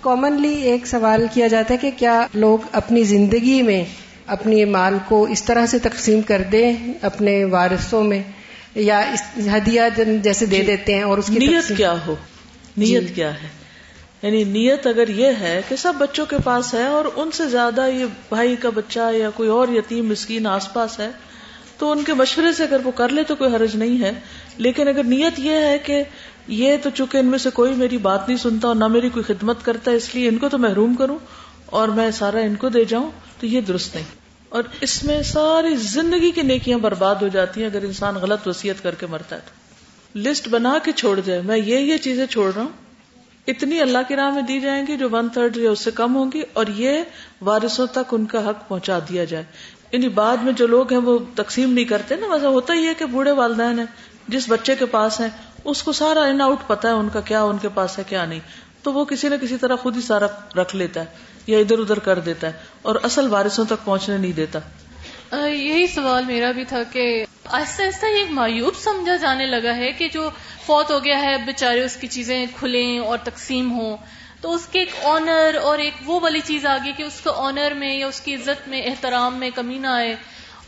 کامنلی ایک سوال کیا جاتا ہے کہ کیا لوگ اپنی زندگی میں اپنی مال کو اس طرح سے تقسیم کر دیں اپنے وارثوں میں؟ یا ہدیہ جیسے دے جی۔ دیتے ہیں اور اس کی نیت کیا ہو؟ نیت جی۔ کیا ہے؟ یعنی نیت اگر یہ ہے کہ سب بچوں کے پاس ہے اور ان سے زیادہ یہ بھائی کا بچہ یا کوئی اور یتیم مسکین آس پاس ہے، تو ان کے مشورے سے اگر وہ کر لے تو کوئی حرج نہیں ہے۔ لیکن اگر نیت یہ ہے کہ یہ تو چونکہ ان میں سے کوئی میری بات نہیں سنتا اور نہ میری کوئی خدمت کرتا ہے، اس لیے ان کو تو محروم کروں اور میں سارا ان کو دے جاؤں، تو یہ درست نہیں۔ اور اس میں ساری زندگی کی نیکیاں برباد ہو جاتی ہیں اگر انسان غلط وسیعت کر کے مرتا ہے تو۔ لسٹ بنا کے چھوڑ جائے، میں یہ یہ چیزیں چھوڑ رہا ہوں اتنی اللہ کی راہ میں دی جائیں گی جو ون تھرڈ یا اس سے کم ہوگی اور یہ وارثوں تک ان کا حق پہنچا دیا جائے۔ یعنی بعد میں جو لوگ ہیں وہ تقسیم نہیں کرتے نا، ویسا ہوتا ہی ہے کہ بوڑھے والدین ہیں، جس بچے کے پاس ہیں، اس کو سارا ان آؤٹ پتا ہے ان کا کیا، ان کے پاس ہے کیا نہیں۔ تو وہ کسی نہ کسی طرح خود ہی سارا رکھ لیتا ہے یا ادھر ادھر کر دیتا ہے اور اصل وارثوں تک پہنچنے نہیں دیتا۔ یہی سوال میرا بھی تھا کہ آہستہ آہستہ یہ مایوب سمجھا جانے لگا ہے کہ جو فوت ہو گیا ہے بےچارے اس کی چیزیں کھلیں اور تقسیم ہوں۔ تو اس کے ایک آنر اور ایک وہ والی چیز آ گئی کہ اس کے آنر میں یا اس کی عزت میں، احترام میں کمی نہ آئے۔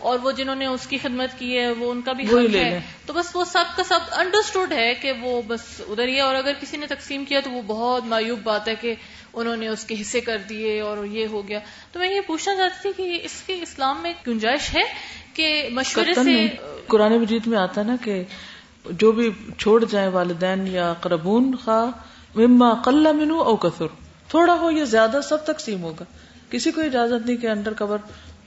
اور وہ جنہوں نے اس کی خدمت کی ہے وہ ان کا بھی حق ہے۔ تو بس وہ سب کا سب انڈرسٹوڈ ہے کہ وہ بس ادھر ہی ہے اور اگر کسی نے تقسیم کیا تو وہ بہت مایوب بات ہے کہ انہوں نے اس کے حصے کر دیے اور یہ ہو گیا۔ تو میں یہ پوچھنا چاہتی تھی کہ اس کے اسلام میں گنجائش ہے کہ مشورے سے قرآن مجید میں آتا نا کہ جو بھی چھوڑ جائیں والدین یا قربون خواہ مما قلع منو او کثر تھوڑا ہو یا زیادہ سب تقسیم ہوگا۔ کسی کو اجازت نہیں کہ انڈر کور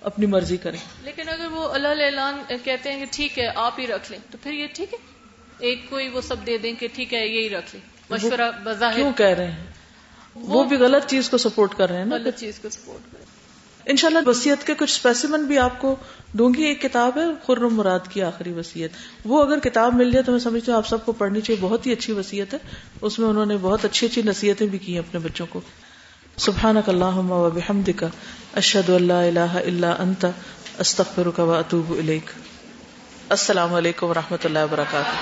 اپنی مرضی کریں۔ لیکن اگر وہ اللہ اعلان کہتے ہیں کہ ٹھیک ہے آپ ہی رکھ لیں تو پھر یہ ٹھیک ہے۔ ایک کوئی وہ سب دے دیں کہ ٹھیک ہے یہی رکھ لیں۔ مشورہ بظاہر۔ کیوں کہہ رہے ہیں؟ وہ بھی غلط چیز کو سپورٹ کر رہے ہیں غلط چیز کو سپورٹ کر رہے ہیں۔ ان شاء اللہ وسیعت کے کچھ اسپیسیمن بھی آپ کو دوں گی۔ ایک کتاب ہے خرم مراد کی آخری وسیعت وہ اگر کتاب مل جائے تو میں سمجھتی ہوں آپ سب کو پڑھنی چاہیے بہت ہی اچھی وسیعت ہے۔ اس میں انہوں نے بہت اچھی اچھی نصیحتیں بھی کی ہیں اپنے بچوں کو۔ سبحانک اللہم و بحمدک اشہد اشد اللہ الہ الا انت استغفرک و اتوب اطوب السلام علیکم و رحمۃ اللہ وبرکاتہ